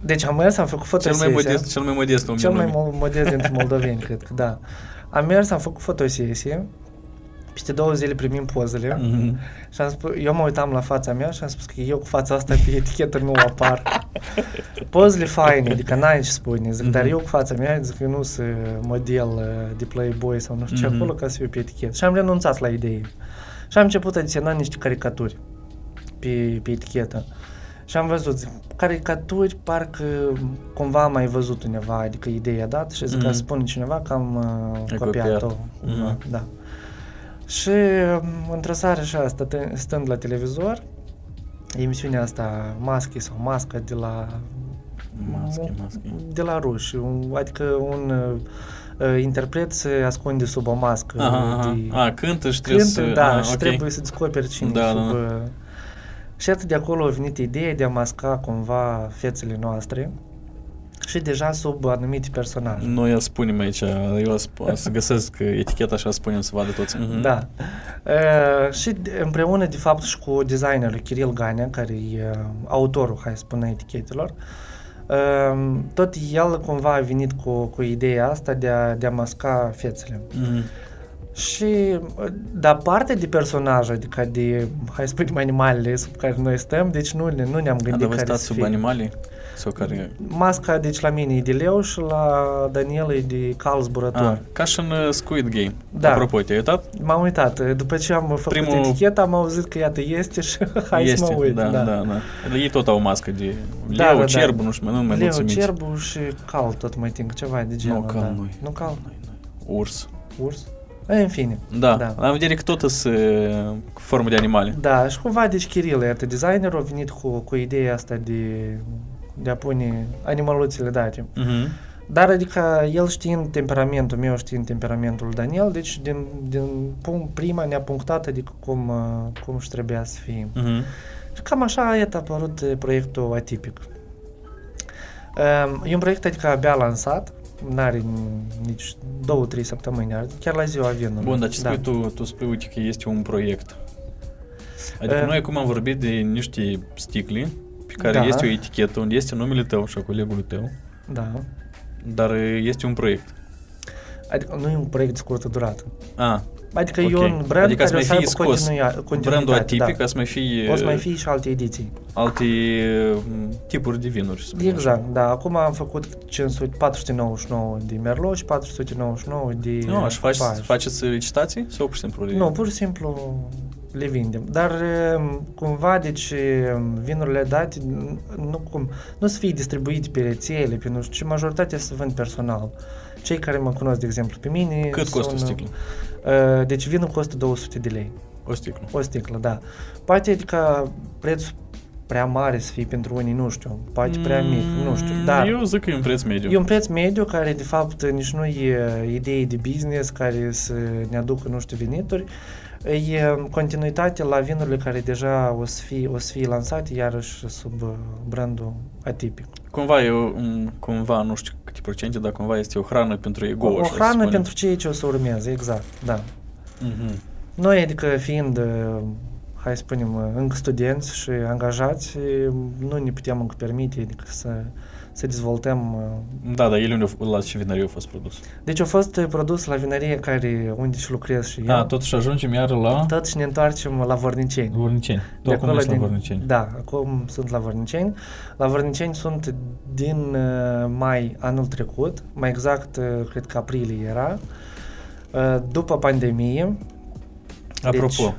Deci am mers, am făcut Cel fotosesия. mai modest, cel mai modest om Cel din mai lume. mo- modest dintre moldoveni, cred că da. Am mers, am făcut fotosesie, peste două zile primim pozele Mhm. și am spus, eu mă uitam la fața mea și am spus că eu cu fața asta pe etichetă nu apar. Pozele faine, adică n-ai ce spune, zic, dar Mhm. eu cu fața mea, zic, eu nu sunt model uh, de Playboy sau nu știu ce Mhm. acolo ca să fiu pe etichetă. Și am renunțat la idee. Și am început a desena niște caricaturi pe, pe etichetă. Și am văzut, zic, caricaturi, parcă cumva am mai văzut undeva, adică ideea dată și zic, Mhm. mm-hmm. spune cineva că am uh, Ai copiat-o. copiat. cumva, Mhm. Da. Și um, într-o seară așa, stătă, stând la televizor, emisiunea asta, Maschi sau Masca de la... Masche, masche. De la ruși, un- adică un uh, uh, interpret se ascunde sub o mască. Aha, aha. de- A, cântă și trebuie cântă, să... da, ah, și ok. trebuie să descoperi cine Da, sub... da, da. uh, Și atât de acolo a venit ideea de a masca cumva fețele noastre și deja sub anumite personaje. Noi îl spunem aici, eu sp- să găsesc eticheta și spunem să vadă toți. Mhm. Da. Uh, și de- împreună, de fapt, și cu designerul Kiril Ganea, care e uh, autorul, hai să spun, a etichetelor, uh, tot el cumva a venit cu, cu ideea asta de a, de a masca fețele. Mhm. Și, uh, dar parte de personaj, adică de, hai să spunem, animalele sub care noi stăm, deci nu, ne- nu ne-am A, gândit dar voi care stați să sub fie. animale? Sau care... Masca, deci la mine e de leu și la Daniel e de cal zburător. Ah, ca și în uh, Squid Game. Da. Apropo, te-ai uitat? M-am uitat. După ce am făcut Primul- eticheta, am auzit că iată este și hai este, să mă uit. da, da, da, Ei tot au o mască de Da, leu, da, da. cerb, nu știu, mai nu mai Leu, nu minte. cerbu și cal tot mai timp, ceva de genul. cal da. nu-i. Nu cal, Noi, noi. Urs. urs. În fine. Da, Da. am vedere că tot sunt uh, cu formă de animale. Da, și cumva, deci Kiril, iată, designerul a venit cu, cu ideea asta de, de a pune animaluțele date. Mhm. Dar, adică, el știind temperamentul meu, știind temperamentul lui Daniel, deci din, din punct, prima ne-a punctat, adică cum, uh, cum și trebuia să fie. Mhm. Și cam așa iată, a apărut uh, proiectul atipic. Um, e un proiect, adică abia lansat, n-are nici două, trei săptămâni, are, chiar la ziua vinului. Bun, dar ce da. spui tu? Tu spui, uite, că este un proiect. Adică Eh. noi acum am vorbit de niște sticle pe care Da. este o etichetă unde este numele tău și a colegului tău, Da. dar uh, este un proiect. Adică nu e un proiect de scurtă durată. A, Adică Ok. e un brand Adică să care o mai să aibă fie scos continua, continuitate. brandul atipic, da. ca să mai fie O să mai fie și alte ediții. alte m, tipuri de vinuri. să spunem Exact, da. Acum am făcut 500, 499 de Merlot și 499 de așa. Nu, și faci, Page. faceți licitații sau pur și simplu? le- Nu, pur și simplu le vindem. Dar um, cumva, deci um, vinurile date nu, cum, nu să fie distribuite pe rețele, pe nu știu, ci majoritatea să vând personal. Cei care mă cunosc, de exemplu, pe mine... Cât costă o sunt, sticlă? Uh, deci vinul costă 200 de lei. O sticlă. O sticlă, da. Poate adică prețul prea mare să fie pentru unii, nu știu, poate prea mic, nu știu, Mm, dar Eu zic că e un preț mediu. e un preț mediu care de fapt nici nu e idee de business care să ne aducă, nu știu, venituri, e continuitate la vinurile care deja o să fie, o să fie lansate iarăși sub uh, brandul atipic. Cumva e o- un, cumva, nu știu câte procente, dar cumva este o hrană pentru ego. O, o așa să hrană spunem. pentru cei ce o să urmeze, exact, da. Mhm. Noi, adică fiind, uh, hai să spunem, uh, încă studenți și angajați, uh, nu ne putem încă permite adică să, să dezvoltăm. uh. Da, dar el unde a- la ce vinărie a fost produs? Deci a fost uh, produs la vinărie care, unde și lucrez și eu. Da, totuși ajungem iară la Tot și ne întoarcem la Vorniceni. Vorniceni. Tu De acum acolo ești la din- Vorniceni. Da, acum sunt la Vorniceni. La Vorniceni sunt din uh, mai anul trecut, mai exact, uh, cred că aprilie era, uh, după pandemie. Apropo,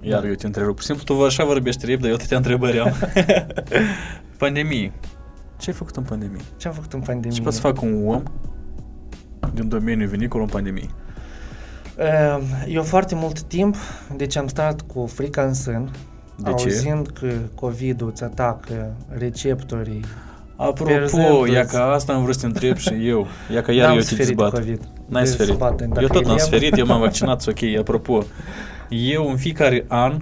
iar Da. eu te întreb, pur și simplu tu așa vorbești repede, eu atâtea întrebări am. pandemie. Ce ai făcut în pandemie? Ce am făcut în pandemie? Ce poate să facă un om din domeniul vinicol în pandemie? Uh, Eu foarte mult timp, deci am stat cu frica în sân, De ce? auzind că COVID-ul îți atacă receptorii. Apropo, Pierzându-ți. ia că asta am vrut să te întreb și eu. Ia că iar N-am eu te suferit de dezbat. COVID. N-ai De suferit. să bată, dacă Eu tot n-am e suferit, eu m-am vaccinat, sunt ok. Apropo, eu în fiecare an,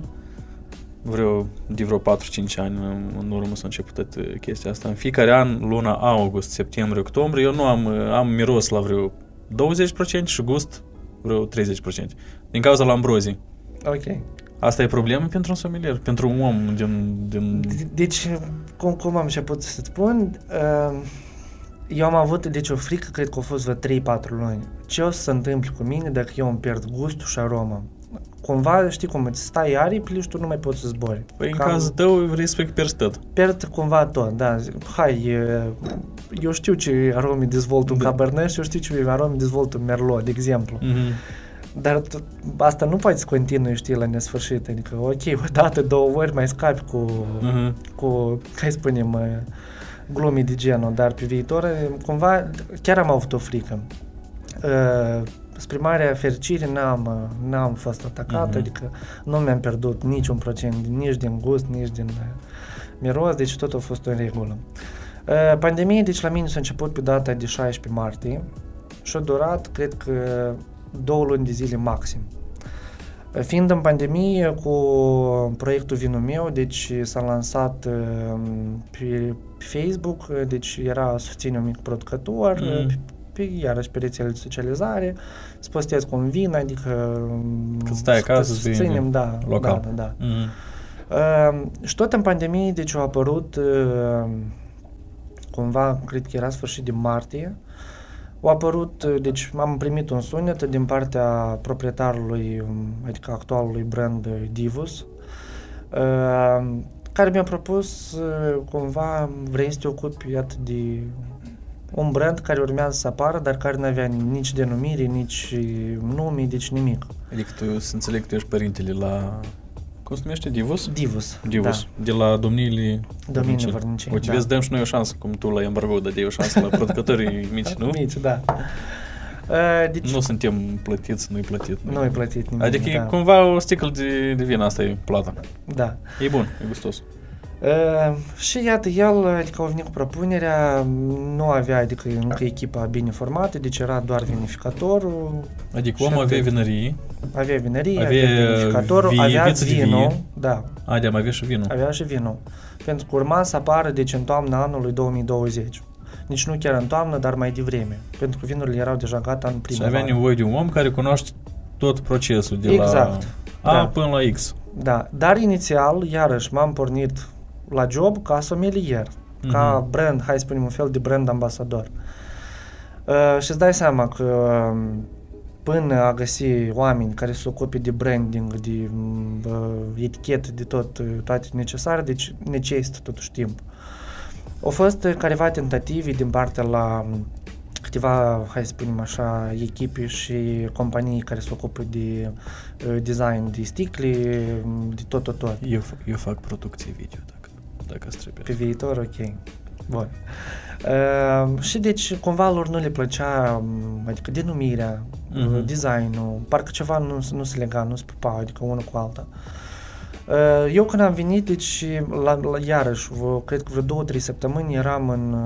vreo, de vreo 4-5 ani în- în urmă s-a început toată chestia asta, în fiecare an, luna august, septembrie, octombrie, eu nu am, am miros la vreo 20% și gust vreo 30%. Din cauza la ambrozii. Ok. Asta e problemă pentru un sommelier, pentru un om din... din... De- Deci, cum, cum am început să spun, uh, eu am avut, deci, o frică, cred că a fost vreo 3-4 luni. Ce o să se întâmple cu mine dacă eu îmi pierd gustul și aroma? Cumva, știi cum, îți stai aripile și tu nu mai poți să zbori. Păi în Cam cazul tău vrei să pierzi tot. Pierd cumva tot, da. Zic, Hai, e, eu știu ce arome dezvolt un Da. Cabernet și eu știu ce arome dezvolt un Merlot, de exemplu. Mhm. Dar t- asta nu poate să continui, știi, la nesfârșit. Adică, ok, o dată, două ori mai scapi cu, Mhm. cu, hai să spunem, uh, glumii de genul, dar pe viitor, uh, cumva, chiar am avut o frică. Uh, Spre marea fericire n-am, uh, n-am fost atacat, Mhm. adică nu mi-am pierdut niciun procent, nici din gust, nici din uh, miros, deci tot a fost în regulă. Uh, Pandemia, deci la mine s-a început pe data de 16 martie și a durat, cred că, două luni de zile maxim. Uh, Fiind în pandemie cu proiectul Vinul meu, deci s-a lansat uh, pe pe Facebook, uh, deci era susține un mic producător, Mm. Uh, pe, pe, iarăși pe rețele de socializare, să postez cu un vin, adică um, Cât stai să- acasă, să să bei susținem, da, local. da, da, da. Mhm. Uh, și tot în pandemie, deci au apărut uh, cumva, cred că era sfârșit de martie, au apărut, uh, deci am primit un sunet din partea proprietarului, um, adică actualului brand uh, Divus, uh, care mi-a propus uh, cumva vrei să te ocupi iată de un brand care urmează să apară, dar care nu avea nici denumire, nici nume, deci nimic. Adică tu să înțeleg că tu ești părintele la... Cum se numește? Divus? Divus. Divus. De la domniile Da. Domnile Vărniceni. Vărniceni. Uite, da. vezi, dăm și noi o șansă, cum tu la embargo dădeai o șansă la producătorii mici, nu? Mici, da. Uh, deci Nu suntem plătiți, nu-i plătit. nu ai plătit nimic. Adică da. e cumva o sticlă de, de vin, asta e plata. Da. E bun, e gustos. Uh, și iată, el, adică a venit cu propunerea, nu avea, adică încă echipa bine formată, deci era doar vinificatorul, Adică Și omul avea atât. vinărie, avea vinerie, Avea avea vinificatorul, vie- avea viță de vie. vinul, da, Adea mai avea și vinul. avea și vinul, pentru că urma să apară, deci în toamna anului 2020. Nici nu chiar în toamnă, dar mai devreme, pentru că vinurile erau deja gata în Și primăvară. avea nevoie de un om care cunoaște tot procesul de Exact. la A Da. până la X. Da, dar inițial, iarăși, m-am pornit la job ca sommelier, Mhm. ca brand, hai să spunem un fel de brand ambasador. Uh, și îți dai seama că um, până a găsi oameni care se ocupe de branding, de uh, etichetă, de tot, uh, toate necesare, deci necesită totuși timp. Au fost careva tentative din partea la câteva, hai să spunem așa, echipe și companii care se ocupă de uh, design de sticle, de tot, tot, tot. Eu, eu fac producție video, dacă, dacă îți trebuie. Pe viitor, ok. Bun. Uh, și deci cumva lor nu le plăcea, adică denumirea, uh-huh. designul, parcă ceva nu, nu se lega, nu se pupau, adică unul cu alta. Uh, eu când am venit, deci, la, la, iarăși, vă, cred că vreo două, trei săptămâni eram în,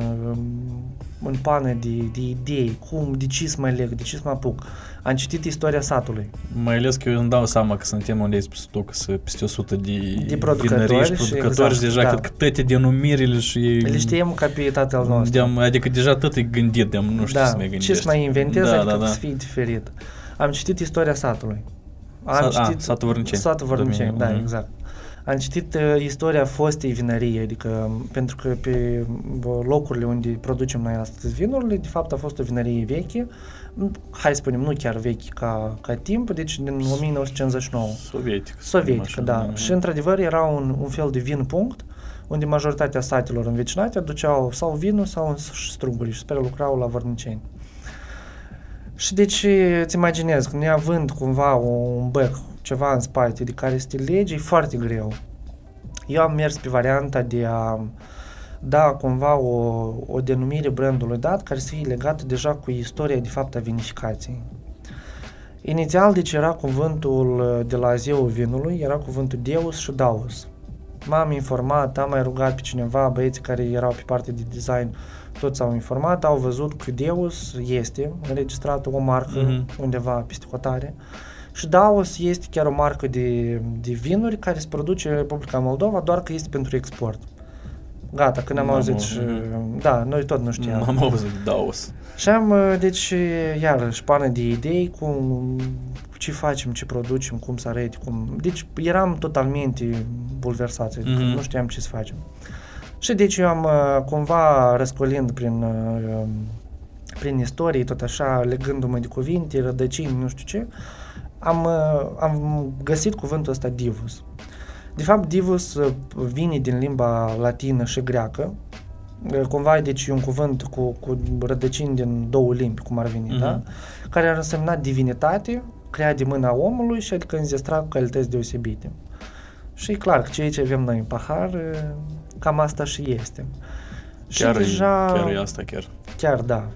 în pană de, de idei, cum, de ce să mă leg, de ce să mă apuc. Am citit istoria satului. Mai ales că eu îmi dau seama că suntem unde spus tu, că sunt peste 100 de, de producători, și producători și, exact, deja da. cred că toate denumirile și... Le știm ca pe tatăl nostru. De adică deja tot e gândit, de nu știu da. să mai gândești. Ce să mai inventezi, da, adică da, da. să fie diferit. Am citit istoria satului. Am Sa, citit... A, satul Vărniceni. Satul Vărniceni, da, mm-hmm. exact. Am citit uh, istoria fostei vinării, adică pentru că pe locurile unde producem noi astăzi vinurile, de fapt a fost o vinărie veche, hai să spunem, nu chiar vechi ca, ca timp, deci din 1959. Sovietic. Sovietică, da. Și într-adevăr era un, un fel de vin punct, unde majoritatea satelor învecinate aduceau sau vinul sau struguri și spre lucrau la vărniceni. Și deci îți imaginezi că neavând cumva un bec, ceva în spate de care să te legi, e foarte greu. Eu am mers pe varianta de a da cumva o, o denumire brandului dat care să fie legată deja cu istoria de fapt a vinificației. Inițial, deci era cuvântul de la zeul vinului, era cuvântul Deus și Daus. M-am informat, am mai rugat pe cineva, băieții care erau pe partea de design, toți s-au informat, au văzut că Deus este înregistrată o marcă mm-hmm. undeva peste hotare și Daus este chiar o marcă de, de vinuri care se produce în Republica Moldova, doar că este pentru export. Gata, când am auzit și... Da, noi tot nu știam. Am auzit Daus. Și am, uh, deci, iarăși, pană de idei, cum, ce facem, ce producem, cum să arăte, cum... Deci, eram totalmente bulversați, adică mm-hmm. nu știam ce să facem. Și deci eu am uh, cumva răscolind prin, uh, prin istorie, tot așa, legându-mă de cuvinte, rădăcini, nu știu ce, am, am găsit cuvântul ăsta divus. De fapt, divus vine din limba latină și greacă, cumva deci un cuvânt cu, cu rădăcini din două limbi, cum ar veni, mm-hmm. da? Care ar însemna divinitate, creat de mâna omului și adică înzestrat cu calități deosebite. Și e clar că ceea ce avem noi în pahar, cam asta și este. Chiar, și deja, chiar e asta, chiar. Chiar, da.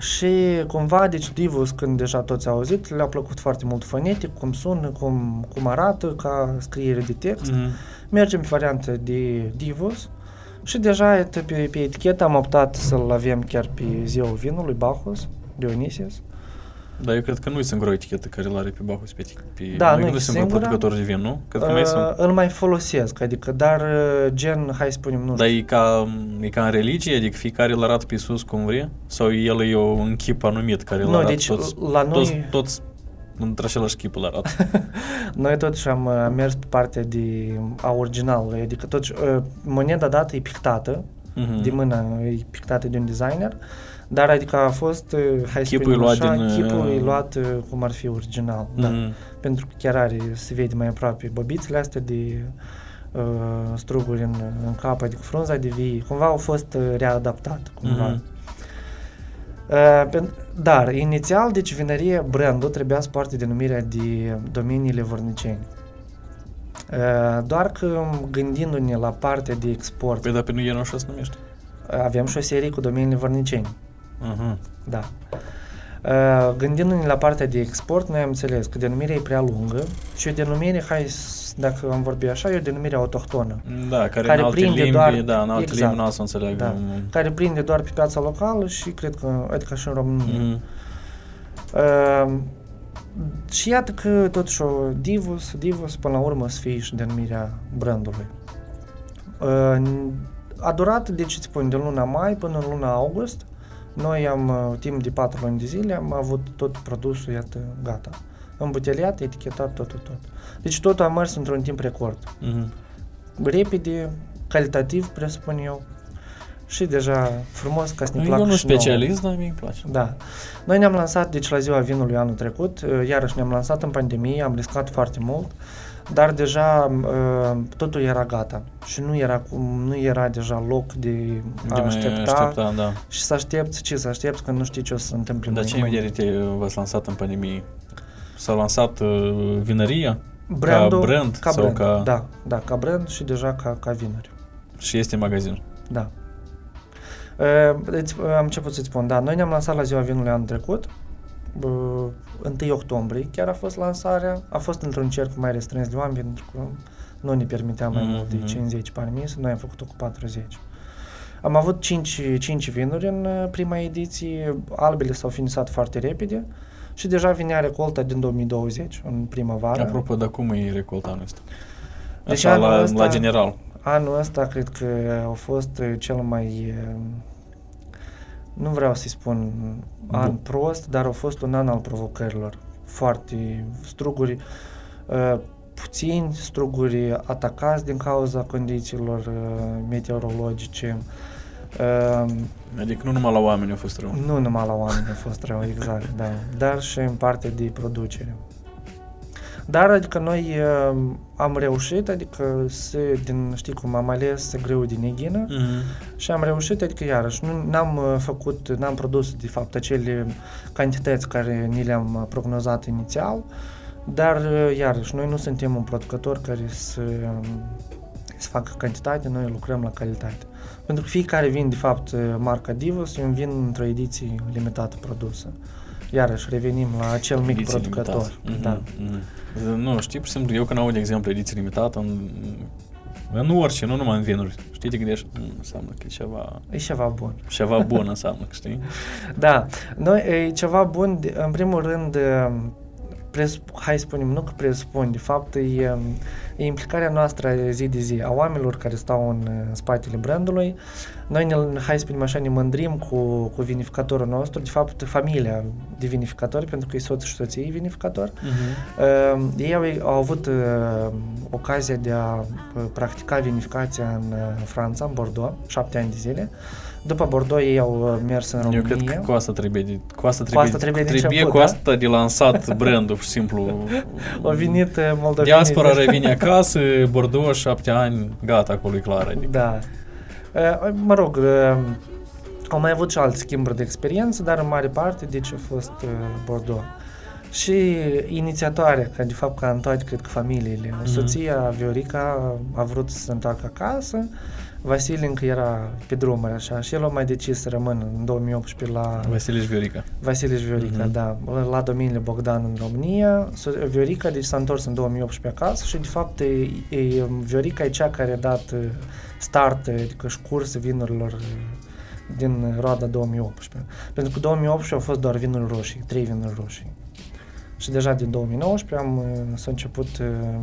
Și cumva, deci Divus, când deja toți au auzit, le-a plăcut foarte mult fonetic, cum sună, cum, cum arată, ca scriere de text. Mm-hmm. Mergem pe variantă de Divus și deja pe, pe etichetă am optat să-l avem chiar pe zeul vinului, Bacchus, Dionysius. Da, eu cred că nu e singura etichetă care îl are pe Bacchus pe, pe Da, nu, nu e singur producător de vin, nu? Cred că uh, mai sunt. Îl mai folosesc, adică, dar uh, gen, hai să spunem, nu Dar e ca, e ca în religie, adică fiecare îl arată pe Iisus cum vrea? Sau el e un chip anumit care îl nu, arată deci, toți, la noi... toți, toți într-același chip îl arată. noi totuși am uh, mers pe partea de a original, adică totuși uh, moneda dată e pictată, uh-huh. de mână, e pictată de un designer, dar adică a fost, uh, hai să chipul luat așa, din, chipul e luat uh, cum ar fi original, mm. da. Mhm. Pentru că chiar are, se vede mai aproape bobițele astea de uh, struguri în, în cap, adică frunza de vii, cumva au fost uh, readaptat, cumva. Mm-hmm. Uh, dar, inițial, deci vinărie, brandul trebuia să poarte denumirea de domeniile vorniceni. Uh, doar că gândindu-ne la partea de export... Păi, dar pe nu e așa se numește? Avem și o serie cu domeniile vorniceni. Uh-huh. Da. Uh, gândindu-ne la partea de export, noi am înțeles că denumirea e prea lungă și o denumire, hai, dacă am vorbit așa, e o denumire autohtonă. Da, care, care în alte prinde limbi, doar, da, în alte exact, limbi nu să înțeleg. Da, care prinde doar pe piața locală și cred că, adică și în România. Mm-hmm. Uh, și iată că totuși o Divus, Divus până la urmă să fie și denumirea brandului. Uh, a durat, deci îți spun, de luna mai până în luna august, noi am, uh, timp de patru luni de zile, am avut tot produsul, iată, gata. Îmbuteliat, etichetat, tot, tot, tot. Deci totul a mers într-un timp record. Mm-hmm. Repede, calitativ, presupun eu. și deja frumos ca să ne placă Eu nu și nouă. specialist, dar mie îmi place. Da. Noi ne-am lansat, deci la ziua vinului anul trecut, uh, iarăși ne-am lansat în pandemie, am riscat foarte mult, dar deja uh, totul era gata și nu era, cum, nu era deja loc de a De mai aștepta, aștepta, da. și să aștepți ce, să aștepți că nu știi ce o să se întâmple Dar ce în mâine. vedere te v-ați lansat în pandemie? S-a lansat uh, vinăria Brandul, ca brand ca sau brand, ca... da, da, ca brand și deja ca, ca vinuri. și este în magazin. Da. Uh, Deci, uh, am început să-ți spun, da, noi ne-am lansat la ziua vinului anul trecut, uh, 1 octombrie chiar a fost lansarea, a fost într-un cerc mai restrâns de oameni, pentru că nu ne permitea mai Mhm. mult de 50 permis, noi am făcut-o cu 40. Am avut 5, 5 vinuri în uh, prima ediție, albele s-au finisat foarte repede și deja vinea recolta din 2020, în primăvară. Apropo, dar cum e recolta anul ăsta? Deci Așa, anul la, ăsta- la general. Anul ăsta cred că a fost uh, cel mai, uh, nu vreau să-i spun an Bun. prost, dar a fost un an al provocărilor. Foarte struguri, uh, puțini struguri atacați din cauza condițiilor uh, meteorologice. Uh, Adică nu numai la oameni a fost rău. nu numai la oameni a fost rău, exact, da. Dar și în parte de producere. Dar, adică noi uh, am reușit, adică să, din, știi cum, am ales greu din eghină Mm-hmm. și am reușit, adică iarăși, nu, n-am uh, făcut, n-am produs, de fapt, acele cantități care ni le-am uh, prognozat inițial, dar, uh, iarăși, noi nu suntem un producător care să, um, să facă cantitate, noi lucrăm la calitate. Pentru că fiecare vin, de fapt, uh, marca Divus, e un vin într-o ediție limitată produsă. Iarăși, revenim la acel mic Ediție producător. limitată. Da. Mhm, mhm. Nu, știi, pur și simplu, eu când aud, de exemplu, ediție limitată, în, în orice, nu numai în vinuri, știi, te gândești, "Mm, înseamnă că e ceva, E ceva bun. ceva bun înseamnă, că știi? Da, noi e ceva bun, de- în primul rând, e, pres, hai să spunem, nu că presupun, de fapt, e, e implicarea noastră zi de zi a oamenilor care stau în, în spatele brandului. Noi, ne, hai să spunem așa, ne mândrim cu, cu vinificatorul nostru, de fapt, familia de vinificatori, pentru că e soț și soție vinificator. Uh, ei au, au avut uh, ocazia de a uh, practica vinificația în uh, Franța, în Bordeaux, șapte ani de zile. După Bordeaux ei au uh, mers în Eu România. cred că cu asta trebuie, de, cu asta Cu trebuie, asta trebuie de trebuie început, cu da? asta de lansat brandul, pur și simplu. Au venit uh, moldovenii. Diaspora revine acasă, Bordeaux, șapte ani, gata, acolo e clar. Adică. Da. Uh, Mă rog, uh, au mai avut și alte schimburi de experiență, dar în mare parte, deci a fost uh, Bordeaux. Și inițiatoarea, că de fapt ca în toate, cred că familiile, Mhm. soția Viorica a vrut să se întoarcă acasă, Vasile încă era pe drumuri așa și el a mai decis să rămână în 2018 la Vasile și Viorica. Vasile și Viorica, Mhm. da, la domeniile Bogdan în România. So- Viorica deci s-a întors în 2018 acasă și de fapt e, e, Viorica e cea care a dat uh, start, uh, adică și curs vinurilor uh, din roada 2018. Pentru că 2018 au fost doar vinuri roșii, trei vinuri roșii. Și deja din 2019 am, uh, s-a început uh, uh,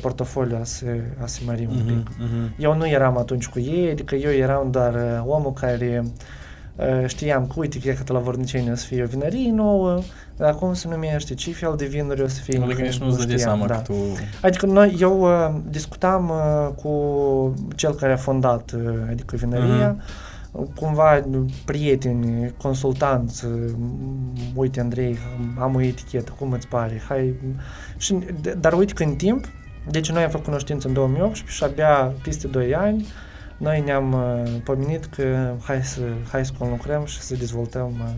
portofoliul a se, a se mări un pic. Mhm. Eu nu eram atunci cu ei, adică eu eram doar uh, omul care uh, știam că, uite, că la Vorniceni o să fie o vinărie nouă, dar cum se numește, ce fel de vinuri o să fie. Adică încă nici nu-ți dădeai știam, seama da. că tu... Adică noi, eu uh, discutam uh, cu cel care a fondat, uh, adică vinăria, cumva prieteni, consultanți, uh, uite Andrei, am o etichetă, cum îți pare, hai... Și, d- dar uite că în timp, deci noi am făcut cunoștință în 2018 și abia peste 2 ani noi ne-am uh, pomenit că hai să, hai să conlucrăm și să dezvoltăm uh,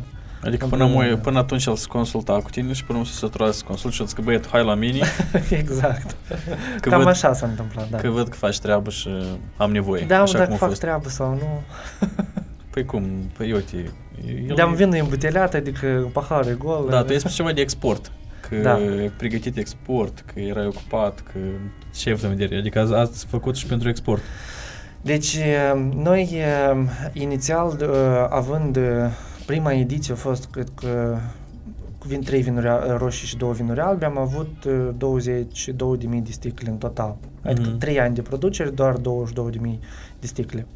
Adică până, Împreună. mă, până atunci el se consulta cu tine și până să sătura să consult și eu zic că băiat, hai la mine, exact. că, Cam văd, așa s-a întâmplat, da. că văd că faci treabă și am nevoie. Da, mă, așa dacă cum a fac fost. treabă sau nu. Păi cum? Păi uite... el De-am e- vinul îmbuteliat, adică paharul e gol. Da, tu ai spus ceva de export. Că Da. da. pregătit export, că erai ocupat, că ce ai avut în vedere? Adică ați, ați făcut și pentru export. Deci, eh, noi eh, inițial, eh, având eh, prima ediție a fost, cred că, cu vin, trei vinuri a- roșii și două vinuri albe, am avut eh, 22.000 de sticle în total. Adică Mhm. 3 ani de producere, doar 22.000 de sticle.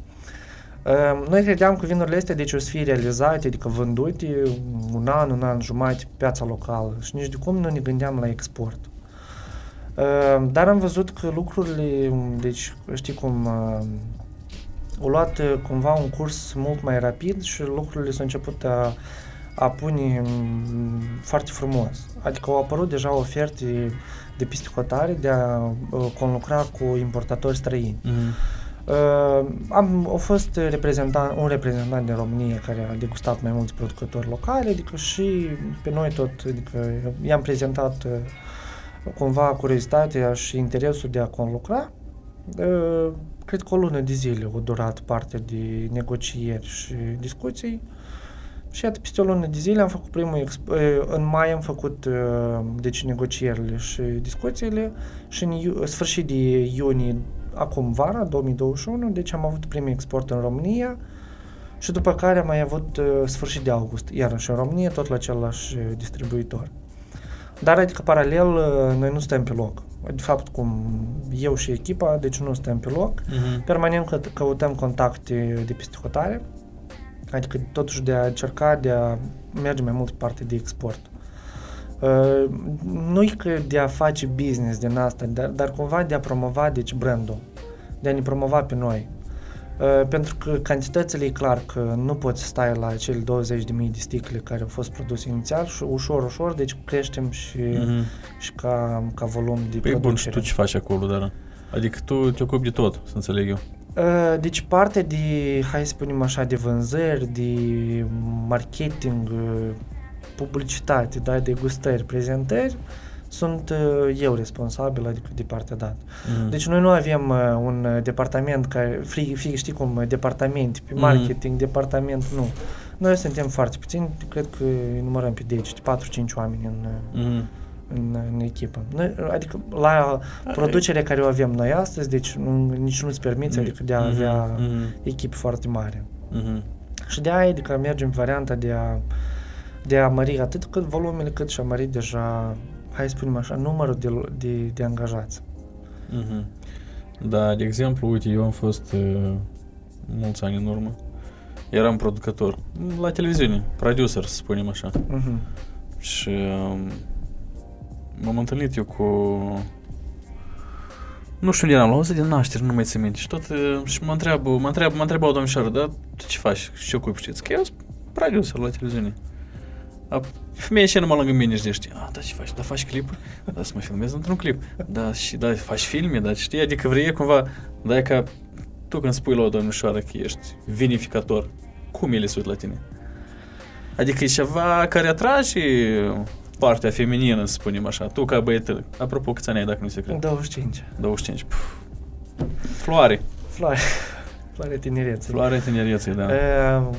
Eh, Noi credeam că vinurile astea deci o să fie realizate, adică vândute un an, un an jumate pe piața locală și nici de cum nu ne gândeam la export. Uh, Dar am văzut că lucrurile, deci știi cum, uh, au luat uh, cumva un curs mult mai rapid și lucrurile s-au început a, a pune mm, foarte frumos. Adică au apărut deja oferte de piscotare de a uh, conlucra cu importatori străini. Mm-hmm. Uh, am, a fost reprezentant, un reprezentant din România care a degustat mai mulți producători locali, adică și pe noi tot, adică i-am prezentat uh, cumva curiozitatea și interesul de a conlucra. Uh, cred că o lună de zile a durat partea de negocieri și discuții. Și iată, peste o lună de zile am făcut primul, exp- uh, în mai am făcut uh, deci negocierile și discuțiile și în iu- sfârșit de iunie acum vara, 2021, deci am avut primul export în România și după care am mai avut uh, sfârșit de august, iarăși în România, tot la același uh, distribuitor. Dar adică paralel uh, noi nu stăm pe loc. De fapt, cum eu și echipa, deci nu stăm pe loc. Mm-hmm. Permanent că, căutăm contacte de peste hotare, adică totuși de a încerca de a merge mai mult pe partea de export. Uh, nu e că de a face business din asta, dar, dar cumva de a promova deci brandul, de a ne promova pe noi. Uh, pentru că cantitățile e clar că nu poți stai la cele 20.000 de sticle care au fost produse inițial și ușor, ușor, deci creștem și, Mm-hmm. și ca, ca volum de Păi bun, și producere. tu ce faci acolo, dar? Adică tu te ocupi de tot, să înțeleg eu. Uh, Deci partea de, hai să spunem așa, de vânzări, de marketing, uh, publicitate, da, de gustări, prezentări, sunt uh, eu responsabil, adică de partea dată. Mm. Deci noi nu avem uh, un uh, departament care, fie, fie știi cum, uh, departament pe Mhm. marketing, departament, nu. Noi suntem foarte puțini, cred că îi numărăm pe deci, 4-5 oameni în, uh, Mm. în, în echipă. Noi, adică la producerea care o avem noi astăzi, deci nu, nici nu-ți permiți, adică de a avea Mm-hmm. echipe foarte mari. Mm-hmm. Și de aia, adică mergem în varianta de a, de a mări atât cât volumele, cât și a mări deja, hai să spunem așa, numărul de, de, de angajați. Mhm. Da, de exemplu, uite, eu am fost uh, mulți ani în urmă. Eram producător la televiziune, producer, să spunem așa. Mhm. Și um, m-am întâlnit eu cu... Nu știu unde eram, la o zi de naștere, nu mai țin minte. Și tot, uh, și mă întreabă, mă întreabă, mă întreabă o domnișoară, dar tu ce faci? Și ce ocupi, știți? Că eu sunt producer la televiziune. A, femeia și numai lângă mine și de știi, a, da, ce faci? Da, faci clipuri? Da, să mă filmez într-un clip. Da, și da, faci filme, da, știi? Adică vrei cumva, da, e ca tu când spui la o domnișoară că ești vinificator, cum ele se uit la tine? Adică e ceva care atrage partea feminină, să spunem așa. Tu ca băietă, apropo, câți ani ai, dacă nu se crede? 25. 25. Puf. Floare. Floare. Floare tinereței. Floare tinereței, da. Uh,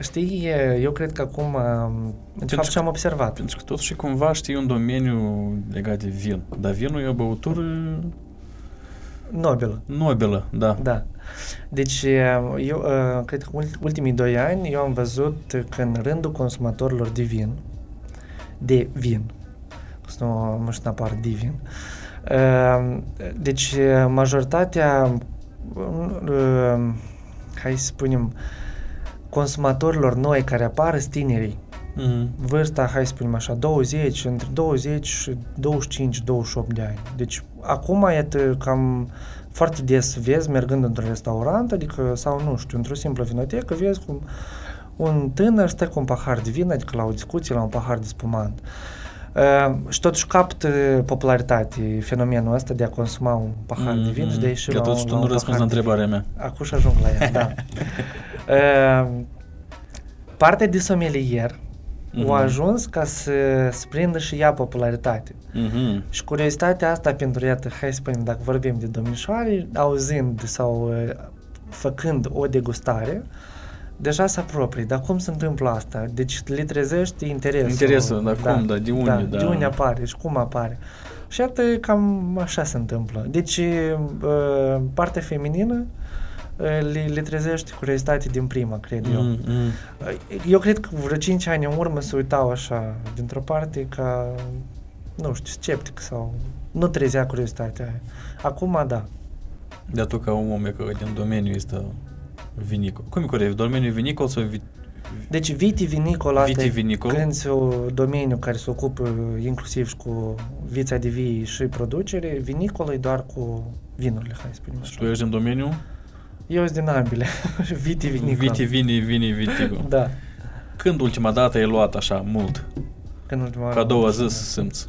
știi, eu cred că acum, um, de fapt, că- ce am observat. Pentru că totuși cumva știi un domeniu legat de vin. Dar vinul e o băutură Nobilă. nobilă, da. Da. Deci, eu uh, cred că ult- ultimii doi ani eu am văzut că în rândul consumatorilor de vin, de vin, să nu, nu știu neapărat de vin, uh, deci majoritatea, uh, hai să spunem, consumatorilor noi care apar sunt tinerii. Mhm. Vârsta, hai să spunem așa, 20, între 20 și 25-28 de ani. Deci acum, iată, cam foarte des vezi mergând într-un restaurant, adică, sau nu știu, într-o simplă vinotecă, vezi cum un tânăr stă cu un pahar de vin, adică la o discuție, la un pahar de spumant. Uh, și totuși captă popularitate fenomenul ăsta de a consuma un pahar de vin și de a ieși Că la, totuși un, tu la nu un răspunzi la pahar de întrebarea mea. Acum și ajung la ea, da. uh, partea de somelier Mhm. a ajuns ca să, să prindă și ea popularitate. Mhm. Și curiozitatea asta pentru, iată, hai să spunem, dacă vorbim de domnișoare, auzind sau uh, făcând o degustare, deja se apropie. Dar cum se întâmplă asta? Deci le trezești interesul. Interesul, dar cum, da, de unde, da. De unde apare și cum apare. Și iată, cam așa se întâmplă. Deci, uh, partea feminină uh, le, le trezește curiozitate din prima, cred eu. Mhm, mhm. Eu cred că vreo 5 ani în urmă se uitau așa, dintr-o parte, ca, nu știu, sceptic sau nu trezea curiozitatea aia. Acum, da. Dar tu ca un om e că din domeniul ăsta vinicol. Cum e corect? Domeniul vinicol sau vi... Deci vitivinicol asta Vitivinicol? e când se o domeniu care se ocupă inclusiv și cu vița de vii și producere, vinicol e doar cu vinurile, hai să spunem Și tu așa. ești din domeniu? Eu sunt din ambele. Vitivinicol. Vitivini, vini, vitigo. Da. Când ultima dată ai luat așa mult? Când ultima Ca oară două am zi fost. să simți.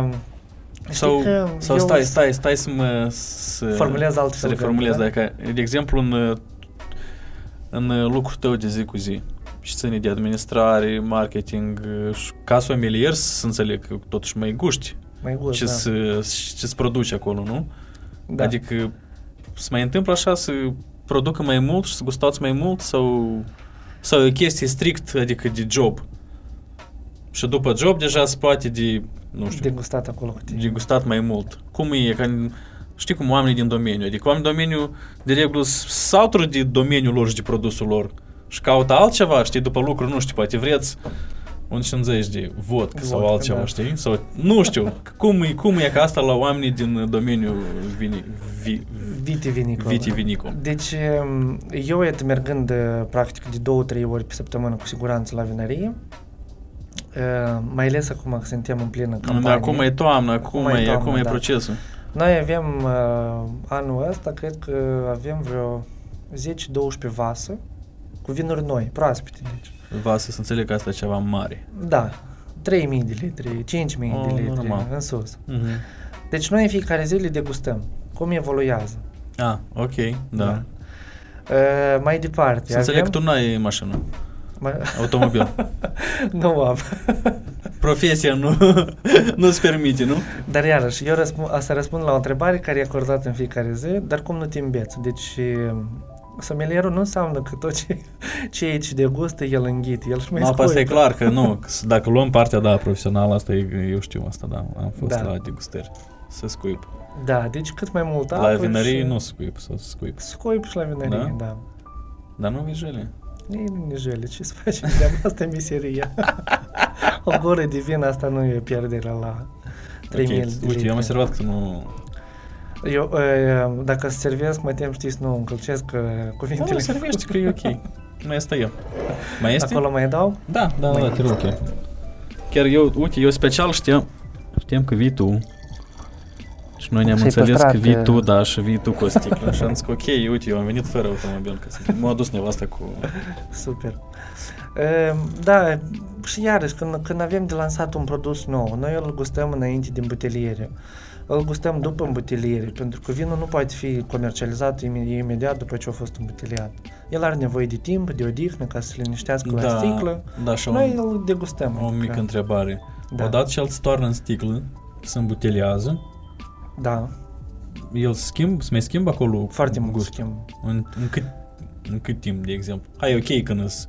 Um, știi Sau, că sau eu stai, s- stai, stai să mă... Să, Formulez Să altfel reformulez, gândul, dacă, de exemplu, în, în lucrul tău de zi cu zi și ține de administrare, marketing și ca somelier să înțeleg că totuși mai guști Mai gust, ce da. să ce-ți produci acolo, nu? da. Adică se mai întâmplă așa să producă mai mult și să gustați mai mult sau, sau e o chestie strict, adică de job. Și după job deja se poate de, nu știu, Degustat acolo cu tine. de gustat mai mult. Cum e, ca, în- știi cum oamenii din domeniu, adică oamenii din domeniu de regulă s- sautură de domeniul lor și de produsul lor și caută altceva, știi, după lucru, nu știu, poate vreți un 50 de vodka sau Vodka, altceva, da. știi? Sau, nu știu, cum e, cum e ca asta la oamenii din domeniul vini, vi, Vitivinicol. vitivinicol. Deci, um, eu et mergând uh, practic de două, trei ori pe săptămână cu siguranță la vinărie, uh, mai ales acum că suntem în plină Da, campanie. acum e toamnă, acum, Acum e e, toamnă, acum e da. procesul. Noi avem uh, anul ăsta, cred că avem vreo 10-12 vase cu vinuri noi, proaspete, deci. Va să se înțeleg că asta e ceva mare. Da, 3.000 de litri, 5.000 Oh, de litri, normal. în sus. Mhm. Deci noi în fiecare zi le degustăm, cum evoluează. Ah, ok, da. Uh, mai departe, Să înțeleg că avem... tu n-ai mașină, Mai... automobil. nu am. Profesia nu, nu-ți permite, nu? Dar iarăși, eu răspund, asta răspund la o întrebare care e acordată în fiecare zi, dar cum nu te îmbeți? Deci, somelierul nu înseamnă că tot ce, ce aici degustă, el înghite, el și mai Nu, pe asta e scuipă. clar că nu. că s- Dacă luăm partea da profesională, asta e, eu știu asta, da. Am fost Da. la degustări. Să scuip. Da, deci cât mai mult la apă vinărie și... nu scuip, să scuip. Scuip și la vinărie, da. da. Dar nu vezi jele. Ei, nu ne jele, ce să facem de asta e meseria. o gură de vin, asta nu e pierdere la 3000 Ok, de Uite, eu am litri. observat că nu... Eu, uh, dacă să servesc, mă tem, știți, să nu încălcesc uh, Da, cuvintele. nu, servește că e ok. Mai este eu. Mai este? Acolo mai dau? Da, da, Mai da, te rog chiar. Chiar eu, uite, eu special știam, știam că vii tu. Și noi ne-am Și-ai înțeles păstrat, că vii uh, tu, da, și vii tu cu o sticlă. Și am zis că ok, uite, eu am venit fără automobil, că să- m-a dus nevasta cu... Super. Uh, da, și iarăși, când, când avem de lansat un produs nou, noi îl gustăm înainte din buteliere. Îl gustăm după îmbuteliere, pentru că vinul nu poate fi comercializat ime- imediat după ce a fost îmbuteliat. El are nevoie de timp, de odihnă, ca să se liniștească la Da, sticlă. da, și Noi o, îl degustăm. o adică- mică întrebare. Da. Odată ce el se toarnă în sticlă, se îmbuteliază, Da, el schimb, se mai schimbă acolo foarte mult gust. schimb. În, în, cât, în cât timp, de exemplu? Hai, e ok, când, îs-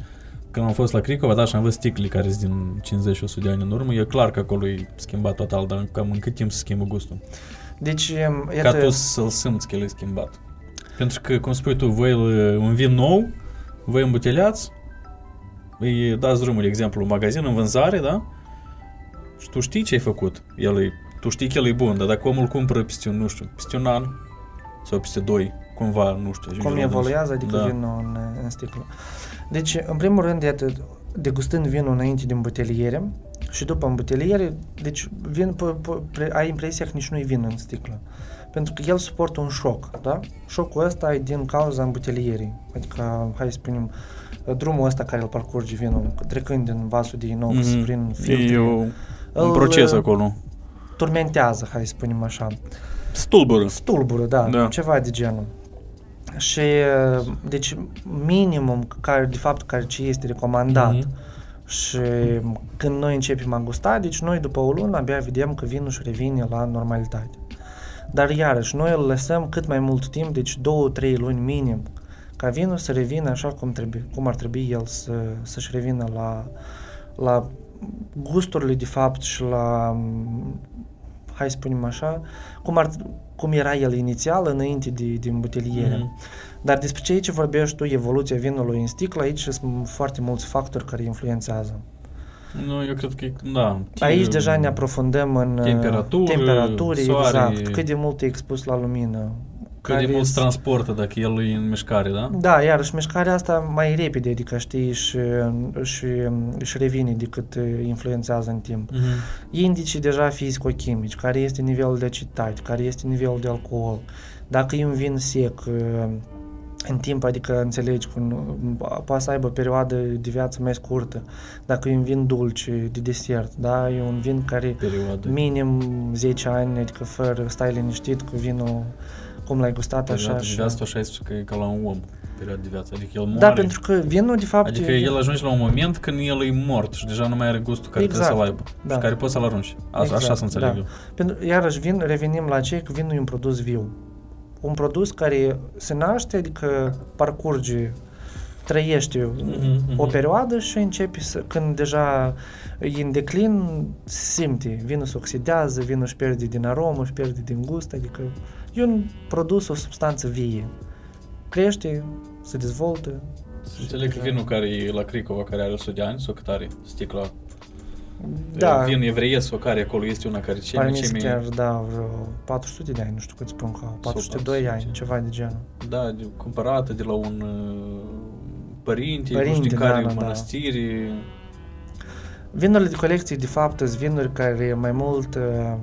când am fost la Cricova, da, și am văzut sticle care sunt din 50 și 100 de ani în urmă, e clar că acolo e schimbat total, dar cam în cât timp se schimbă gustul? Deci, um, Ca iată, tu să-l simți că el e schimbat. Pentru că, cum spui tu, voi îl- un vin nou, voi îmbuteliați, îi dați drumul, de exemplu, în magazin, în vânzare, da? Și tu știi ce ai făcut. El e, tu știi că el e bun, dar dacă omul îl cumpără peste un, nu știu, peste un an sau peste doi, cumva, nu știu, ajunge cum la evoluează, dânsul. adică da. vinul în, în sticlă. Deci, în primul rând, iată, degustând vinul înainte de îmbuteliere și după îmbuteliere, deci vin, p- p- pre- ai impresia că nici nu e vin în sticlă. Pentru că el suportă un șoc, da? Șocul ăsta e din cauza îmbutelierii. Adică, hai să spunem, drumul ăsta care îl parcurge vinul, trecând din vasul de inox Mhm. prin E filtre, o, un îl, proces uh, acolo. turmentează, hai să spunem așa. Stulbură. Stulbură, da, Da. ceva de genul. Și, uh, deci, minimum, care, de fapt, care ce este recomandat Mhm. și când noi începem a gusta, deci noi după o lună abia vedem că vinul își revine la normalitate. Dar iarăși, noi îl lăsăm cât mai mult timp, deci două, trei luni minim, ca vinul să revină așa cum, trebuie, cum ar trebui el să, să-și revină la, la gusturile de fapt și la, m, hai să spunem așa, cum, ar, cum era el inițial înainte de, de îmbuteliere. Mhm. Dar despre ce aici vorbești tu, evoluția vinului în sticlă, aici sunt foarte mulți factori care influențează. Nu, eu cred că, e- da. Aici ti- deja ne aprofundăm în uh, Temperatură, temperaturi, soare. exact, cât de mult e expus la lumină. Cât de care mult s- transportă dacă el e în mișcare, da? Da, iarăși mișcarea asta mai repede, adică știi, și, și, și revine decât uh, influențează în timp. Mhm. Indicii deja fizico-chimici, care este nivelul de aciditate, care este nivelul de alcool. Dacă e un vin sec, uh, în timp, adică înțelegi, că nu- poate să aibă o perioadă de viață mai scurtă. Dacă e un vin dulce, de desert, da, e un vin care Perioadă. minim 10 ani, adică fără, stai liniștit cu vinul, cum l-ai gustat așa Perioada de și... viață, tu așa zici că e ca la un om. Perioada de viață. Adică el moare. Da, pentru că vinul, de fapt, Adică e- el ajunge la un moment când el e mort și deja nu mai are gustul care Exact, trebuie să-l aibă. da. Și care poți să-l arunci. Așa, Exact, așa să înțeleg da. eu. Pentru, iarăși, vin, revenim la cei că vinul e un produs viu. Un produs care se naște, adică parcurge, trăiește Mhm, mhm. o perioadă și începe să, când deja e în declin, se simte. Vinul se oxidează, vinul își pierde din aromă, își pierde din gust, adică e un produs, o substanță vie. Crește, se dezvoltă. Înțeleg că vinul care e la Cricova, care are 100 de ani, sau cât are sticla, Da, vin evreiesc sau care acolo este una care cei mai, Parmi cei chiar, mai... da, vreo 400 de ani, nu știu cât spun că au, 402 ani, 400. ceva de genul. Da, de, cumpărată de la un uh, părinte, nu Părinte, știu din da, care da, da. mănăstiri. Vinurile de colecție, de fapt, sunt vinuri care mai mult uh,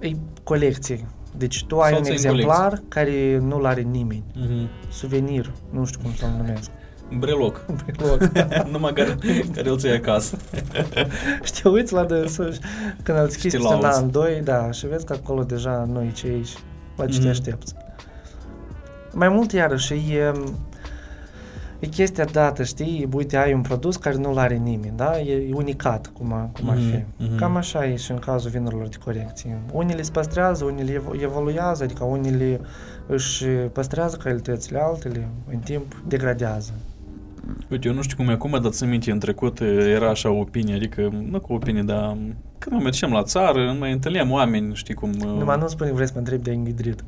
e colecție. Deci tu ai Sau un ți-ai în exemplar care nu-l are nimeni. Mhm. Suvenir, nu știu cum să-l numesc. Un breloc. Loc. Numai care, care îl ții acasă. Și te uiți la dânsul și când îl deschizi Și peste un lauzi. an, doi, da, și vezi că acolo deja nu e ce ești, la ce te Mhm. aștepți. Mai mult, iarăși, e, e chestia dată, știi? Uite, ai un produs care nu-l are nimeni, da? E, e unicat, cum, a, cum ar Mhm, fi. mhm. Cam așa e și în cazul vinurilor de corecție. Unele se păstrează, unele evo- evoluează, adică unele își păstrează calitățile, altele în timp degradează. Uite, eu nu știu cum e acum, dar țin minte, în trecut era așa o opinie, adică, nu cu opinie, dar când mă mergeam la țară, mai întâlneam oameni, știi cum... Numai nu spune vreți să mă întrebi de înghidrit.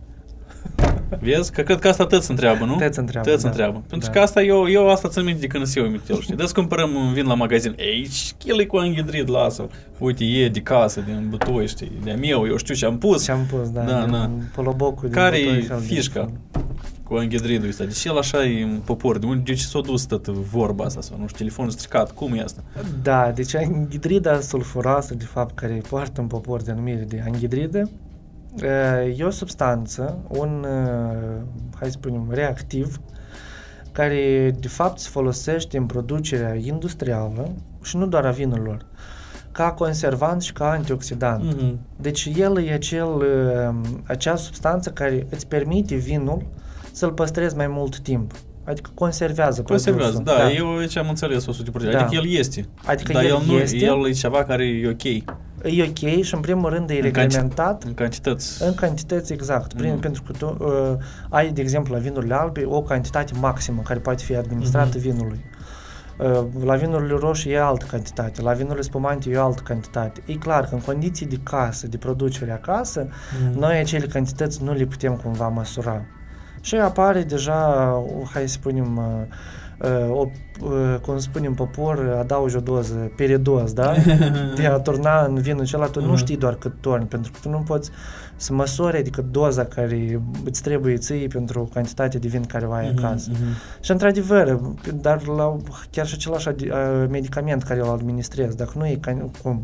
Vezi? Că cred că asta tăți întreabă, nu? Tăți întreabă, Tăți da. întreabă. Pentru Da. că asta eu, eu asta țin minte de când sunt eu mitel, știi? Des cumpărăm un vin la magazin. Ei, el e cu anghidrit, lasă Uite, e de casă, din butoi, știi? De-a meu, eu știu ce am pus. Ce am pus, da, Da, din da. polobocul. din Care butoi e și al din fișca? fund. Cu anghidridul ăsta. Deci el așa e în popor. De unde de ce s-a dus tot vorba asta? Sau nu știu, telefonul stricat. Cum e asta? Da, deci anghidrida sulfuroasă, de fapt, care poartă în popor denumire de anghidridă, e o substanță, un, uh, hai să spunem, reactiv, care de fapt se folosește în producerea industrială și nu doar a vinurilor, ca conservant și ca antioxidant. Mhm. Deci el e acel, uh, acea substanță care îți permite vinul să-l păstrezi mai mult timp. Adică conservează Conservează, produsul. da, eu ce am înțeles 100%. Da. Adică el este. Adică dar el el, nu, este. el e ceva care e ok. E ok și în primul rând e În canti- reglementat În cantități. în cantități exact. Prin, Mm. Pentru că tu uh, ai, de exemplu, la vinurile albe o cantitate maximă care poate fi administrată Mhm. vinului. Uh, la vinurile roșii e altă cantitate, la vinurile spumante e o altă cantitate. E clar că în condiții de casă, de producere acasă, Mhm. noi acele cantități nu le putem cumva măsura. Și apare deja, o- hai să spunem, uh, uh, o, uh, cum spunem popor, adaugi o doză, peridoz, da? De a turna în vinul acela, tu nu Mhm. știi doar cât torni, pentru că tu nu poți să măsori, adică doza care îți trebuie ție pentru cantitatea de vin care o ai Mhm, acasă. mhm. Și într-adevăr, dar la, chiar și același adi- uh, medicament care îl administrezi, dacă nu e ca, cum,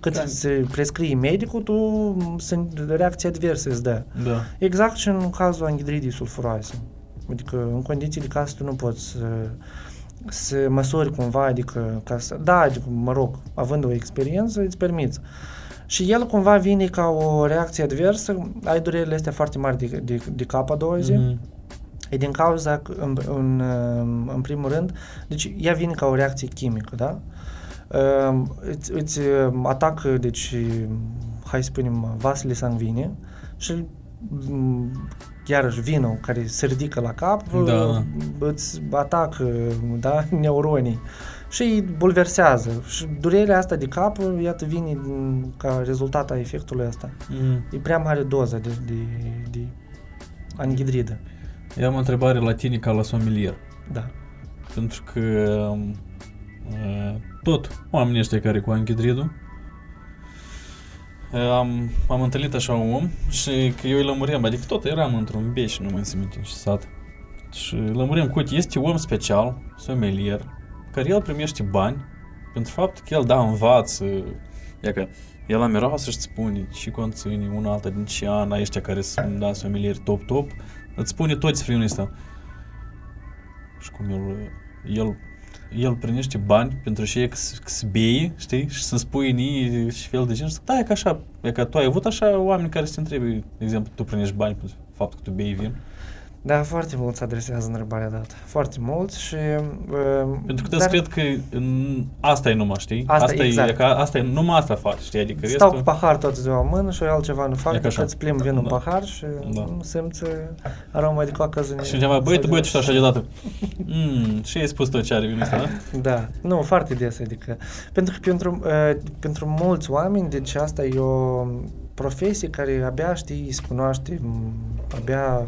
cât Da. îți prescrie medicul, tu sunt reacții adverse îți dă. Da. Exact și în cazul anghidridii sulfuroase. Adică în condiții de casă tu nu poți să, să măsori cumva, adică ca să, da, adică, mă rog, având o experiență, îți permiți. Și el cumva vine ca o reacție adversă, ai durerile astea foarte mari de, de, de cap a doua zi, Mhm. E din cauza, că, în, în, în primul rând, deci ea vine ca o reacție chimică, da? Um, Îți, îți um, atacă, deci, hai să spunem, vasele sanguine și um, iarăși vinul care se ridică la cap Da, da. uh, îți atacă da, neuronii și îi bulversează. Și durerea asta de cap, iată, vine din- ca rezultat a efectului ăsta. Mhm. E prea mare doza de, de, de anghidridă. Eu am o întrebare la tine ca la sommelier. Da. Pentru că um, uh, tot oamenii ăștia care cu anghidridul uh, am, am întâlnit așa un om și că eu îi lămuream, adică tot eram într-un beș, nu mai țin minte, și sat. Și lămuream cu uite, este om special, sommelier, care el primește bani pentru faptul că el da învață, ia că El la miroasă și îți spune ce conține, una alta din ce an, ăștia care sunt da, familiari top-top, îți spune tot despre unul ăsta. Și cum el, el, el primește bani pentru și că să bei, știi, și să spui ni și fel de gen, și zic, da, e ca așa, e că tu ai avut așa oameni care să te întrebi, de exemplu, tu primești bani pentru faptul că tu bei vin. Da, foarte mulți adresează întrebarea dată. Foarte mulți și... Uh, Pentru că dar... cred că în, asta e numai, știi? Asta, asta exact. e, că asta e, numai asta faci, știi? Adică Stau restul... cu pahar toată ziua în mână și altceva nu fac E ca decât așa. îți plimb vinul Da. în pahar și Da. nu simți aroma de coacăzânie. Și cineva, băi, tu Sau băi, de- tu așa deodată. Mm, și ai spus tot ce are vinul ăsta, da? Da, nu, foarte des, adică, pentru că pentru, uh, pentru mulți oameni, deci asta e o profesie care abia știi, se cunoaște, m, abia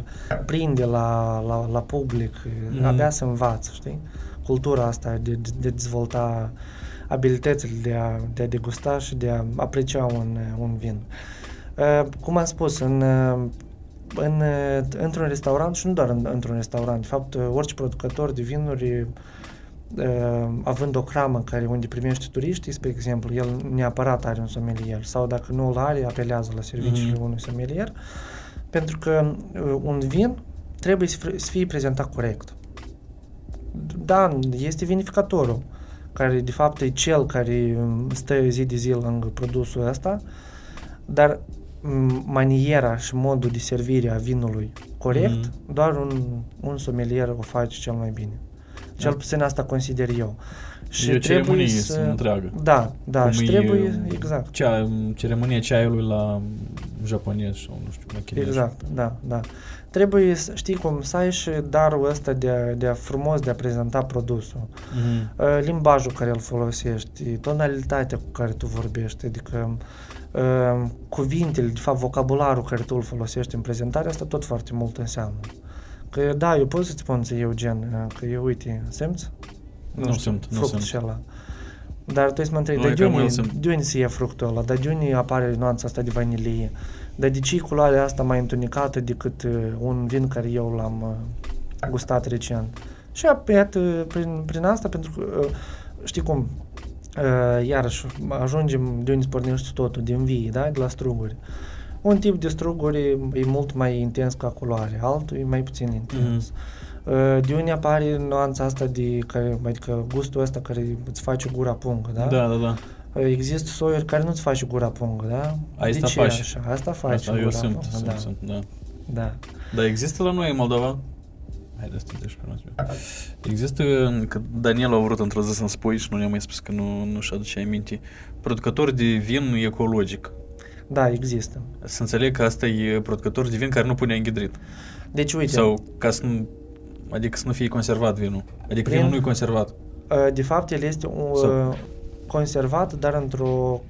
prinde la, la, la public, Mhm. abia se învață, știi? Cultura asta de, de, de dezvolta abilitățile de a, de a degusta și de a aprecia un, un vin. Uh, cum am spus, în, uh, în, uh, într-un restaurant și nu doar în, într-un restaurant, de fapt, uh, orice producător de vinuri uh, având o cramă care unde primește turiștii, spre exemplu, el neapărat are un sommelier sau dacă nu îl are, apelează la serviciile Mhm. unui sommelier, pentru că uh, un vin trebuie să fie- să fie prezentat corect. Da, este vinificatorul, care de fapt e cel care um, stă zi de zi lângă produsul ăsta, dar m, maniera și modul de servire a vinului corect, Mhm. doar un, un sommelier o face cel mai bine. Cel Da. puțin asta consider eu. Și e o ceremonie să... întreagă. Da, da, Cum și e, trebuie, exact. Cea, ceremonia ceaiului la japonez sau nu știu, la chinez. Exact, da, da. Trebuie să știi cum să ai și darul ăsta de a, de a frumos de a prezenta produsul. Mhm. Uh, limbajul care îl folosești, tonalitatea cu care tu vorbești, adică uh, cuvintele, de fapt vocabularul care tu îl folosești în prezentare, asta tot foarte mult înseamnă. Că da, eu pot să-ți spun ție, Eugen, uh, că eu, uite, simți? Nu simt, nu fructul simt. și ăla. Dar tu să mă întrebi, Nu, dar e de cam unde, el simt. de unde se ia fructul ăla? Dar de unde apare nuanța asta de vanilie? Dar de ce e culoarea asta mai întunecată decât uh, un vin care eu l-am uh, gustat recent? Și iată, prin, prin asta, pentru că, uh, știi cum, uh, iarăși ajungem de unde pornește totul, din vii, da? de la struguri. Un tip de struguri e mult mai intens ca culoare, altul e mai puțin intens. Uh, De unde apare nuanța asta de, care, adică gustul ăsta care îți face gura pungă, da? Da, da, da. Uh, Există soiuri care nu-ți face gura pungă, da? Asta de ce face. așa? Asta face Asta gura eu simt, pungă, simt, da. simt, da. da. Dar există la noi în Moldova? Haideți să te despre Există, că Daniel a vrut într-o zi să-mi spui și nu ne-a mai spus că nu, nu-și aduce aminte, producători de vin ecologic. Da, există. Să înțeleg că asta e producător de vin care nu pune anghidrit. Deci, uite, Sau ca să nu, adică să nu fie conservat vinul. Adică Prin- vinul nu e conservat. uh, de fapt, el este un, Sau- uh, conservat, dar într-o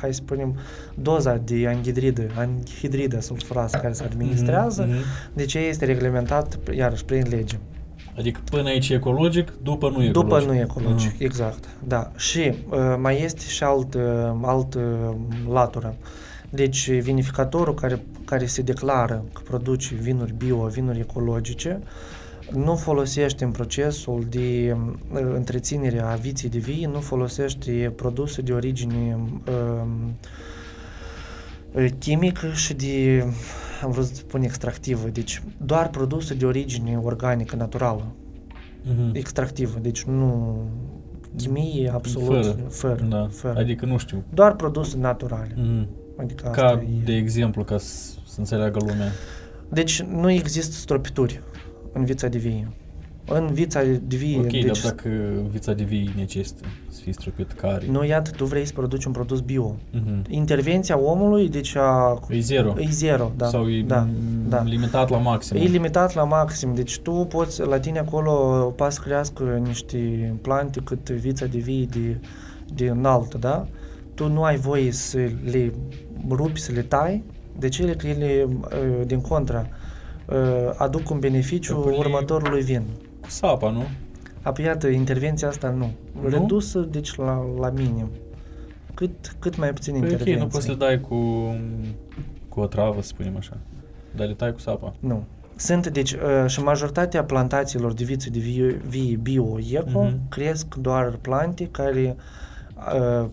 hai să spunem, doza de anghidridă, anhidridă sulfuroasă care se administrează, Mhm, mhm. deci ea este reglementat, iarăși, prin lege. Adică până aici e ecologic, după nu e După ecologic. nu e ecologic, Mhm. exact. Da. Și uh, mai este și alt, uh, alt uh, latură. Deci vinificatorul care, care se declară că produce vinuri bio, vinuri ecologice, nu folosește în procesul de uh, întreținere a viții de vii, nu folosește produse de origine um, uh, chimică și de, am vrut să spun extractivă, deci doar produse de origine organică, naturală Mhm. extractivă, deci nu chimie absolut Fără. fără, Da. fără. Adică nu știu. doar produse naturale. Mhm. Adică Ca asta e. de exemplu, ca să, să înțeleagă lumea. Deci nu există stropituri în vița de vie. În vița de vie, Ok, deci dar dacă vița de vii necesită să fie stropit care? nu iată, tu vrei să produci un produs bio. Mhm. Intervenția omului, deci a, E zero. e zero, da. Sau e da, m, da. limitat la maxim. E limitat la maxim, deci tu poți, la tine acolo poți să crească niște plante cât vița de vie de, de înaltă, da? Tu nu ai voie să le rupi, să le tai, de ce că ele, uh, din contra, uh, aduc un beneficiu Că le- următorului vin. Cu sapa, nu? Apoi, iată, intervenția asta nu. Nu? Redusă, deci, la, la minim. Cât, cât mai puțin Păi ok, intervenție. nu poți să le dai cu, cu o travă, să spunem așa. Dar le tai cu sapa. Nu. Sunt, deci, uh, și majoritatea plantațiilor de viță de vie, vie bio-eco Mhm. cresc doar plante care uh,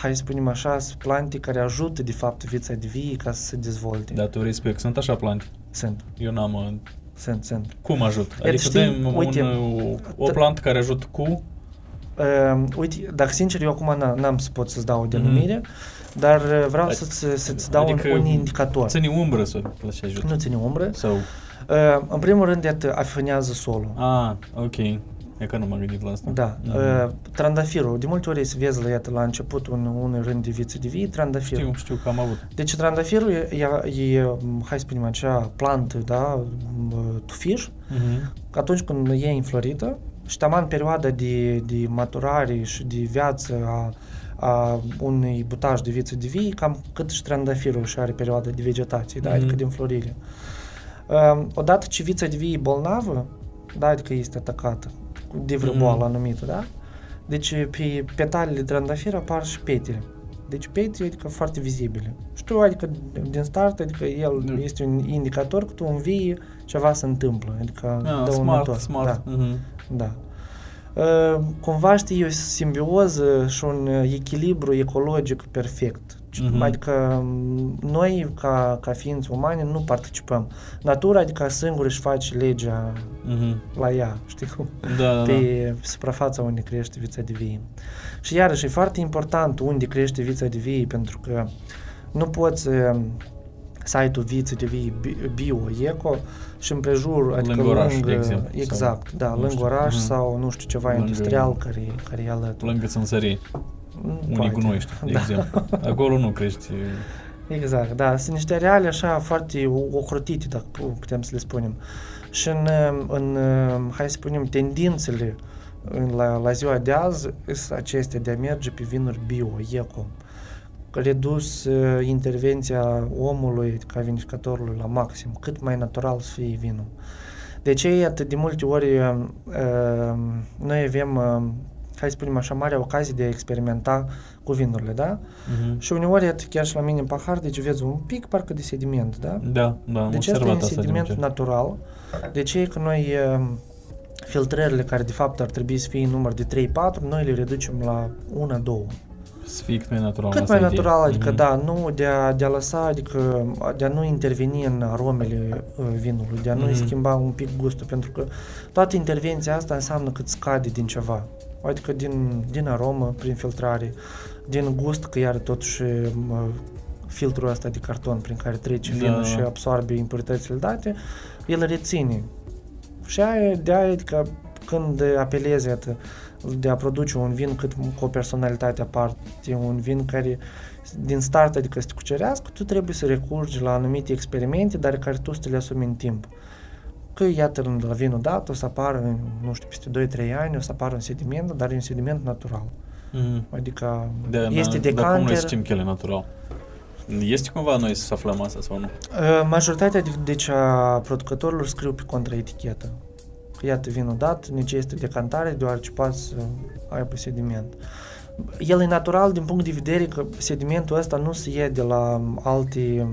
hai să spunem așa, sunt plante care ajută de fapt vița de vie ca să se dezvolte. Dar tu vrei să spui că sunt așa plante? Sunt, Eu n-am... uh, sunt, sunt. Cum ajută? Iar Adică știi, dai un, uite, o, o t- plantă care ajută cu... Uh, uite, dacă sincer, eu acum n- n-am să pot să-ți dau o denumire, dar uh, vreau Ad- să-ți, să-ți dau adică un, un indicator. Ține umbră să la ce ajută. Nu ține umbră. Sau... Uh, în primul rând, iată, afânează solul. Ah, ok. E că nu m-am gândit la asta. Da. Mhm. Uh, trandafirul, de multe ori se vezi la, iată, la început un, un rând de viță de vie, trandafirul. Știu, știu că am avut. Deci trandafirul e, e, e, hai să spunem, acea plantă, da, m, tufiș, Mhm. atunci când e înflorită și taman perioada de, de maturare și de viață a, a unui butaj de viță de vie, cam cât și trandafirul și are perioada de vegetație, da, Mhm. adică de înflorire. Uh, odată ce vița de vie e bolnavă, da, adică este atacată de vreo Mhm. boală anumită, da? Deci pe petalele de trandafir apar și petele. Deci petele, adică foarte vizibile. Și tu, adică din start, adică el Da. este un indicator că tu învii ceva se întâmplă, adică Ah, dă un smart, motor. smart. Da, Mhm. da. Uh, cumva știi, e o simbioză și un uh, echilibru ecologic perfect. Mhm. Adică m, noi, ca, ca ființe umane, nu participăm. Natura, adică singură își face legea Mhm. la ea, știi cum? Da, da, da. pe suprafața unde crește vița de vie. Și iarăși e foarte important unde crește vița de vie, pentru că nu poți uh, să ai tu viță de vie bi- bio, eco și împrejur, adică Lângă oraș, lângă, de exemplu, exact, sau da, nu lângă știu, oraș mhm. sau nu știu ceva Lângă- industrial care, care e alături. Lângă țânțării, Nu unii poate. gunoiești, de Da. exemplu. Acolo nu crești. Exact, da. Sunt niște areale așa foarte ocrotite, dacă pu- putem să le spunem. Și în, în hai să spunem, tendințele în, la, la ziua de azi sunt acestea de a merge pe vinuri bio, eco. Redus uh, intervenția omului ca vinificatorului la maxim, cât mai natural să fie vinul. De ce e atât de multe ori uh, uh, noi avem, uh, hai să spunem așa, mare ocazie de a experimenta cu vinurile, da? Mhm. Și uneori, iată, chiar și la mine în pahar, deci vezi un pic parcă de sediment, da? Da, da, am Deci asta e observat un asta de sediment multe ori. natural. De ce e că noi uh, filtrările care de fapt ar trebui să fie în număr de 3-4, noi le reducem la 1-2. Să fie cât mai natural. Cât asta mai e ideea. natural, adică Mhm. da, nu de a, de a lăsa, adică de a nu interveni în aromele uh, vinului, de a nu-i Mhm. schimba un pic gustul, pentru că toată intervenția asta înseamnă că îți scade din ceva. Adică din, din aromă, prin filtrare, din gust, că iar totuși mă, filtrul ăsta de carton prin care trece Da, vinul da. și absorbe impuritățile date, el reține. Și aia, de aia, adică când apelezi iată, de a produce un vin cât cu o personalitate aparte, un vin care din start, adică să te cucerească, tu trebuie să recurgi la anumite experimente, dar care tu să te le asumi în timp. Că, iată, la vinul dat, o să apară, nu știu, peste 2-3 ani, o să apară un sediment, dar e un sediment natural. Mhm. Adică Da, este da, Dar cum noi decanter. știm că el e natural? Este cumva noi să aflăm asta sau nu? Uh, Majoritatea de, deci, a producătorilor scriu pe contraetichetă. Că iată vinul dat, necesită decantare, deoarece poate să aibă sediment. El e natural din punct de vedere că sedimentul ăsta nu se ia de la alte,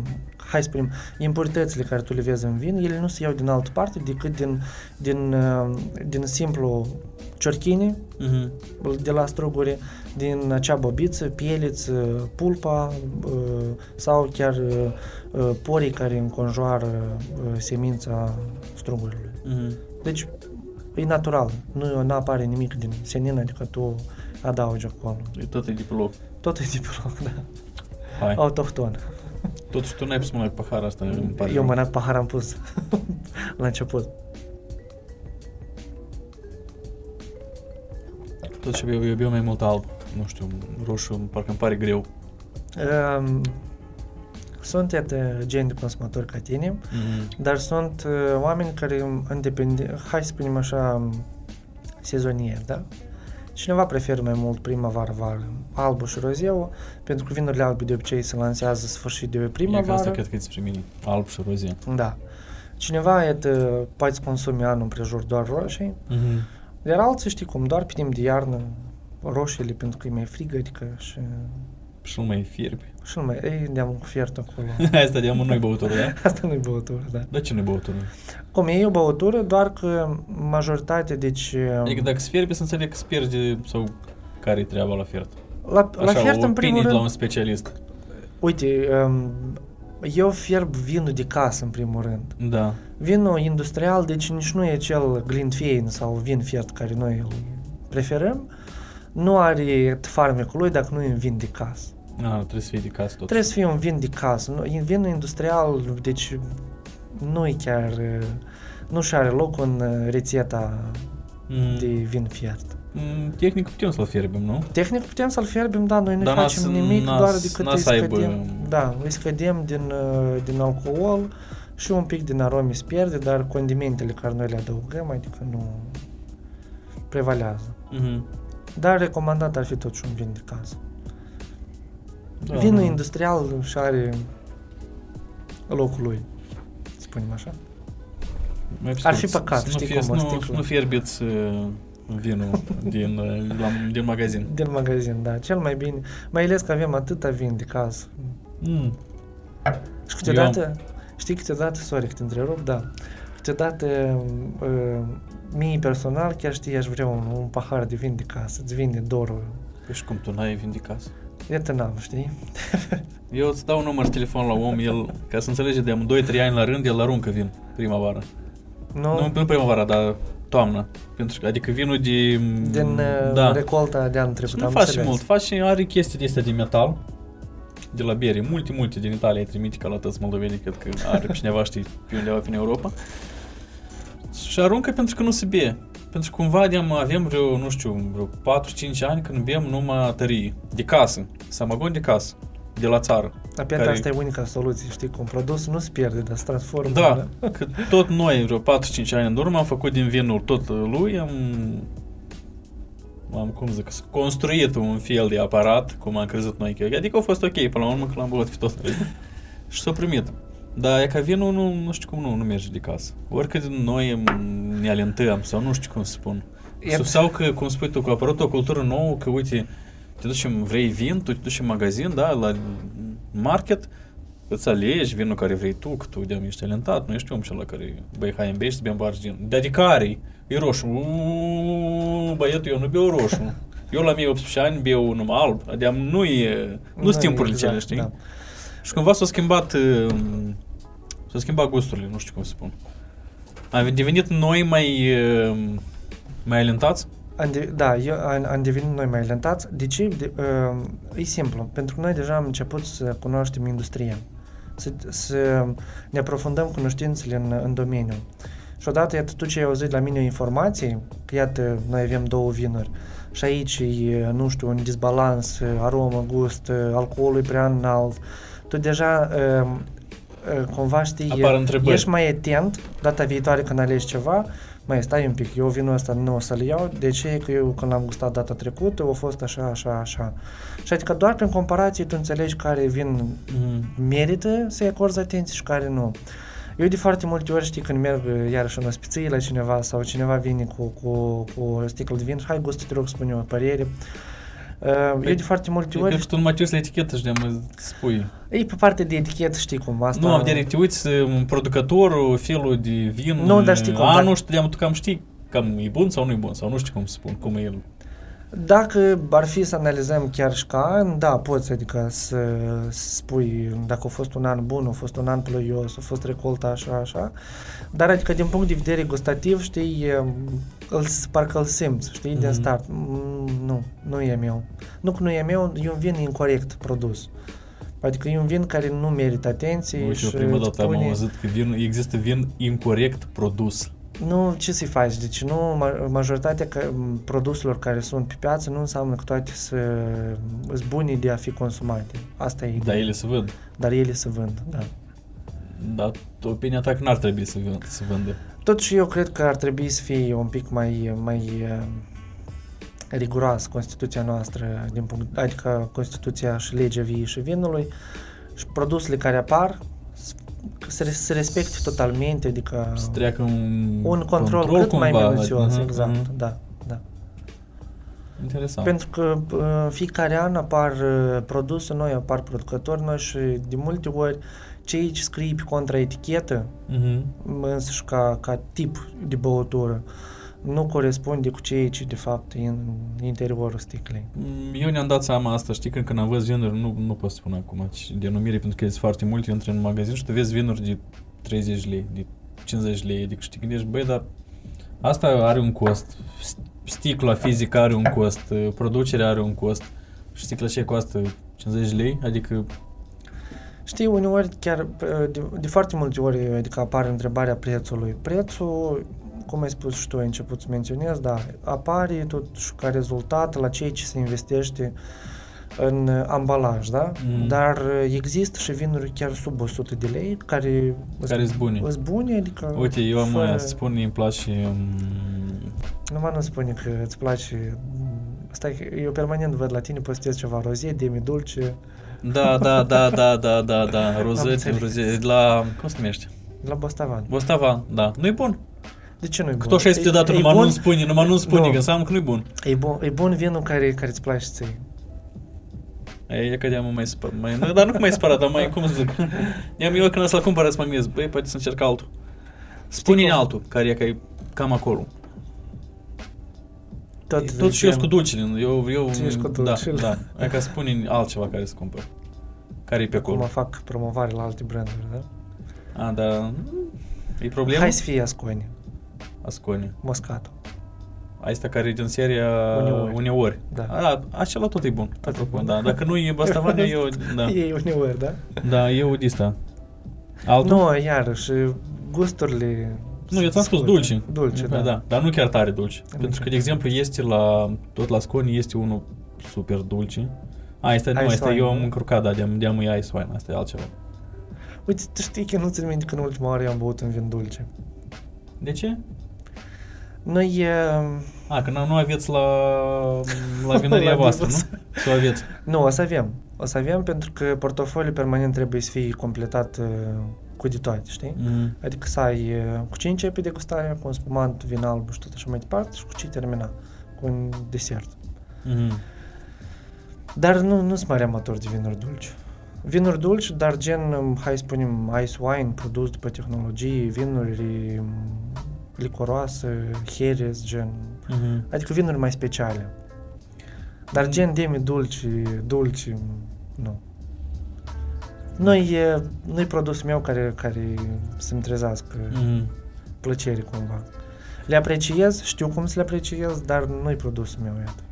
hai să spunem, impuritățile care tu le vezi în vin, ele nu se iau din altă parte decât din, din, uh, din simplu ciorchine, Mhm. de la struguri, din acea bobiță, pieliță, pulpa uh, sau chiar uh, uh, porii care înconjoară uh, semința strugurilor. Mhm. Deci e natural, nu nu apare nimic din senin, adică tu adaugi acolo. E tot e de pe loc. Tot e de pe loc, da. Hai. Autohton. Totuși tu n-ai pus mâna pe pahar asta. îmi pare Eu rău. mâna pahar am pus la început. Totuși eu, eu beau mai mult alb. Nu știu, roșu, parcă îmi pare greu. Um, sunt iată geni de consumatori ca tine, Mhm. Dar sunt uh, oameni care independe, hai să spunem așa, sezonieri, da? Cineva preferă mai mult primăvară-vară, albul și rozeu, pentru că vinurile albe de obicei se lansează sfârșit de E că asta primăvară. cred că e despre mine. Alb și rozie. Da. Cineva, iată, poate să consume anul împrejur doar roșii, Mhm. iar alții, știi cum, doar pe timp de iarnă, roșiile pentru că e mai frig, adică și, Și nu mai fierbi. Și nu mai, ei, de-am fiert acolo. Asta de amul nu-i băutură, da? Asta nu-i băutură, da. Dar ce nu-i băutură? Cum e o băutură, doar că majoritatea, deci... Adică dacă se fierbe, să înțeleg că se pierde sau care-i treaba la fiert. La, la Așa, fiert, în primul opinii de la rând, un specialist. uite, um, eu fierb vinul de casă, în primul rând. Da. Vinul industrial, deci nici nu e cel Glenfiddich sau vin fiert care noi îl preferăm, nu are farmecul lui dacă nu e un vin de casă. Ah, trebuie să fie de casă tot. Trebuie să fie un vin de casă. Nu- Vinul industrial, deci nu e chiar, uh, nu și are loc în uh, rețeta Mm. de vin fiert. Mm, Tehnic putem să-l fierbem, nu? Tehnic putem să-l fierbem, da, noi nu Dar facem n-as- nimic, n-as- doar decât n-as îi să aibă- scădem, da, îi scădem din, uh, din alcool și un pic din arome se pierde, dar condimentele care noi le adăugăm, adică nu prevalează. Mhm. Dar recomandat ar fi totuși un vin de casă. Da, Vinul nu. industrial și șare locul lui, spunem așa. Mai Ar fi scurt, păcat, să nu știi fie- cum, o să nu, sticlă. să nu fierbiți uh, vinul din, uh, la, din magazin. Din magazin, da, cel mai bine. Mai ales că avem atâta vin de casă. Mm. Și câteodată, știi, câteodată, sorry că te întrerup, da, câteodată uh, mie personal chiar știi, aș vrea un, un pahar de vin de casă, îți vine dorul. Păi și cum tu n-ai vin de casă? Iată n-am, știi? Eu îți dau un număr de telefon la om, el, ca să înțelege, de 2-3 ani la rând, el aruncă vin primăvară. Nu? Nu, nu primăvara, dar toamnă. Pentru că, adică vinul de... Din uh, da. recolta de anul Și trecut, nu am face înțeles. mult, face, are chestii de astea de metal, de la bere, multe, multe din Italia îi trimite ca la toți moldovenii, cred că are cineva, știi, pe undeva prin Europa. Și aruncă pentru că nu se bie. Pentru că cumva de avem vreo, nu știu, vreo 4-5 ani când bem numai tărie, de casă, samagon de casă, de la țară. Dar pentru care- asta e unica soluție, știi, cum produsul nu se pierde, dar se transformă. Da, că tot noi, vreo 4-5 ani în urmă, am făcut din vinul tot lui, am, am cum zic, construit un fel de aparat, cum am crezut noi că Adică a fost ok până la urmă că l-am băut pe tot. și s-a primit. Dar e ca vinul nu, nu știu cum nu, nu merge de casă. Oricât noi m- ne alentăm sau nu știu cum să spun. E- Sau, sau că, cum spui tu, că a apărut o cultură nouă, că uite, te duci în, vrei vin, tu te duci în magazin, da, la market, îți alegi vinul care vrei tu, că tu de ești talentat, nu ești om cel care, băi, hai în bei și să bem bargin. Dar de care e roșu? Uuu, băietul, eu nu beau roșu. Eu la mie 18 ani beau numai alb, adică nu e, nu sunt e timpurile exact, cele, știi? Da. Și cumva s-au schimbat, uh, s-au schimbat gusturile, nu știu cum să spun. Am devenit noi mai, uh, mai alentați? Am de, da, eu am, am devenit noi mai lentați. De ce? De, uh, e simplu. Pentru că noi deja am început să cunoaștem industria. Să, să ne aprofundăm cunoștințele în, în domeniu. Și odată, iată, tu ce ai auzit la mine o informație, că iată, noi avem două vinuri și aici e, nu știu, un disbalans, aromă, gust, alcoolul e prea înalt. Tu deja uh, uh, cumva știi, Apar întrebări. ești mai atent data viitoare când alegi ceva, mai stai un pic, eu vinul ăsta nu o să-l iau, de ce? Că eu când l-am gustat data trecută, a fost așa, așa, așa. Și adică doar prin comparație tu înțelegi care vin Mm. merită să-i acorzi atenție și care nu. Eu de foarte multe ori, știi, când merg uh, iarăși în ospiție la cineva sau cineva vine cu, cu, cu o sticlă de vin, hai gustă, te rog, spune o părere. Uh, eu de foarte multe Eu ori, cred că tu nu mai te uiți la etichetă și de mă spui. e pe partea de etichetă, știi cum, asta... Nu, am direct, te uiți um, producătorul, felul de vin, Nu, dar știi cum, anul dacă- și de tu cam știi cam e bun sau nu e bun, sau nu știu cum să spun, cum e el. Dacă ar fi să analizăm chiar și ca an, da, poți, adică să spui dacă a fost un an bun, a fost un an ploios, a fost recolta așa, așa, dar adică din punct de vedere gustativ, știi, e, îl, parcă îl simți, știi, din Mhm. start. Mm, Nu, nu e meu. Nu că nu e meu, e un vin incorrect produs. Adică e un vin care nu merită atenție Uite, și eu prima îți dată am pune- auzit că vin, există vin incorrect produs. Nu, ce să-i faci? Deci nu, ma- majoritatea că, m, produselor care sunt pe piață nu înseamnă că toate să sunt bune de a fi consumate. Asta e Dar ideea. ele se vând. Dar ele se vând, da. Dar opinia ta că n-ar trebui să, vând, să vândă. Totuși eu cred că ar trebui să fie un pic mai, mai uh, riguroasă Constituția noastră, din punct, adică Constituția și legea viei și vinului și produsele care apar s- să, re- să respecte totalmente, adică Să treacă un, un control, cât mai cumva. minuțios, Mhm, exact, mhm. da, da. Interesant. Pentru că uh, fiecare an apar uh, produse noi, apar producători noi și de multe ori cei ce scrie pe contraetichetă, Mhm. însăși ca, ca tip de băutură, nu corespunde cu ceea ce de fapt e în interiorul sticlei. Mm, Eu ne-am dat seama asta, știi, când, când am văzut vinuri, nu, nu pot spune acum ce denumire, pentru că sunt foarte multe, intri în magazin și tu vezi vinuri de 30 lei, de 50 lei, adică și te gândești, băi, dar asta are un cost, S- sticla fizică are un cost, uh, producerea are un cost și sticla ce costă 50 lei, adică Știi, uneori chiar de, de foarte multe ori adică apare întrebarea prețului. Prețul, cum ai spus și tu ai început să menționezi, da, apare totuși ca rezultat la ceea ce se investește în ambalaj, da? Mm. Dar există și vinuri chiar sub 100 de lei care Care sunt bune. Sunt bune, adică Uite, eu am fără- uh, spun, îmi place um, Numai nu spune că îți place Stai, că eu permanent văd la tine postezi ceva rozie, demi dulce, Da, da, da, da, da, da, da, Am rozete, înțeles. rozete, la, cum se numește? la Bostavan. Bostavan, da. Nu-i bun. De ce nu e bun? Că tot așa este dată, numai nu spune, numai nu spune, că înseamnă că nu-i bun. E bun, e bun vinul care, care îți place ție. E că de mai spărat, mai, dar nu mai spărat, dar mai, cum să zic, i-am eu când să-l cumpăr, să mă gândesc, băi, poate să încerc altul. Spune-ne altul, care e, că e cam acolo. Tot, e, tot și eu cu dulcele, eu, eu, cu dulcele. da, da, e ca spune altceva care se cumpăr, care e pe acolo. Cum fac promovare la alte branduri, da? A, da, e problemă? Hai să fie ascoane. Asconi. Moscato. Asta care e din seria Uneori. uneori. Da. A, acela tot e bun. Tot e Apropo, bun. Da. Dacă nu e Bastavania, eu... Da, E uneori, da? da eu de asta. Altul? Nu, iarăși, gusturile... Nu, eu ți-am spus scurte. dulce. Dulce, da. da. Dar nu chiar tare dulce. Nu Pentru că, chiar. de exemplu, este la... Tot la Sconi este unul super dulce. A, este, nu, Ice este, wine, eu am da? încurcat, da, de-am, de-am ice wine, asta e altceva. Uite, tu știi că nu ți minte că în ultima oară eu am băut un vin dulce. De ce? Noi, e, A, că nu nu aveți la, la vinăria La voastră, Bibus. nu? Sau aveți? nu, o să avem. O să avem pentru că portofoliul permanent trebuie să fie completat uh, cu de toate, știi? Mm. Adică să ai uh, cu ce începe degustarea, cu un spumant, vin alb și tot așa mai departe și cu ce termina, cu un desert. Mm. Dar nu, nu sunt mare amator de vinuri dulci. Vinuri dulci, dar gen, um, hai să spunem, ice wine, produs după tehnologie, vinuri um, licoroase, heres, gen, Mm. adică vinuri mai speciale. Dar Mm. gen demi dulci, dulci, nu. Nu e, nu-i produsul meu care, care să-mi trezească Mm. plăcere cumva. Le apreciez, știu cum să le apreciez, dar nu-i produsul meu, iată.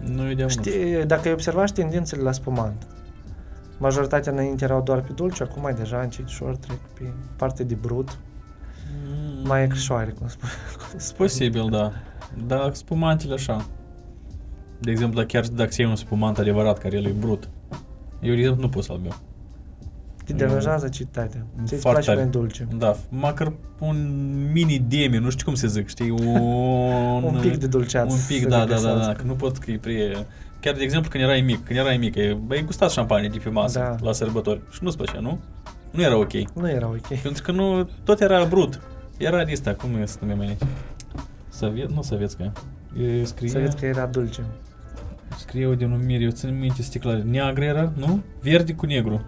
Nu e de Știi, dacă ai observat tendințele la spumant, majoritatea înainte erau doar pe dulce, acum mai deja încet și ori trec pe parte de brut, Mm. Mai ecșoare, cum spune. cum spune. Posibil, da. Dar spumantele așa. De exemplu, dacă chiar dacă ți iei un spumant adevărat care el e brut, eu, de exemplu, nu pot să-l beau. Te deranjează citatea. Ți-ți Foarte place tare. mai dulce. Da, măcar un mini demi, nu știu cum se zic, știi, un... Un pic de dulceață Un pic, să da, le da, da, da, găsească. că nu pot că e prea... Chiar, de exemplu, când erai mic, când erai mic, e- ai gustat șampanie de pe masă Da. la sărbători și nu-ți plăcea, nu? Nu era ok. Nu era ok. Pentru că nu, tot era brut. Era de asta, cum e să numim aici? Soviet, nu sovietska. E, scrie, Să vezi că era dulce. scrie o denumire, eu țin minte sticla neagră era, nu? Verde cu negru.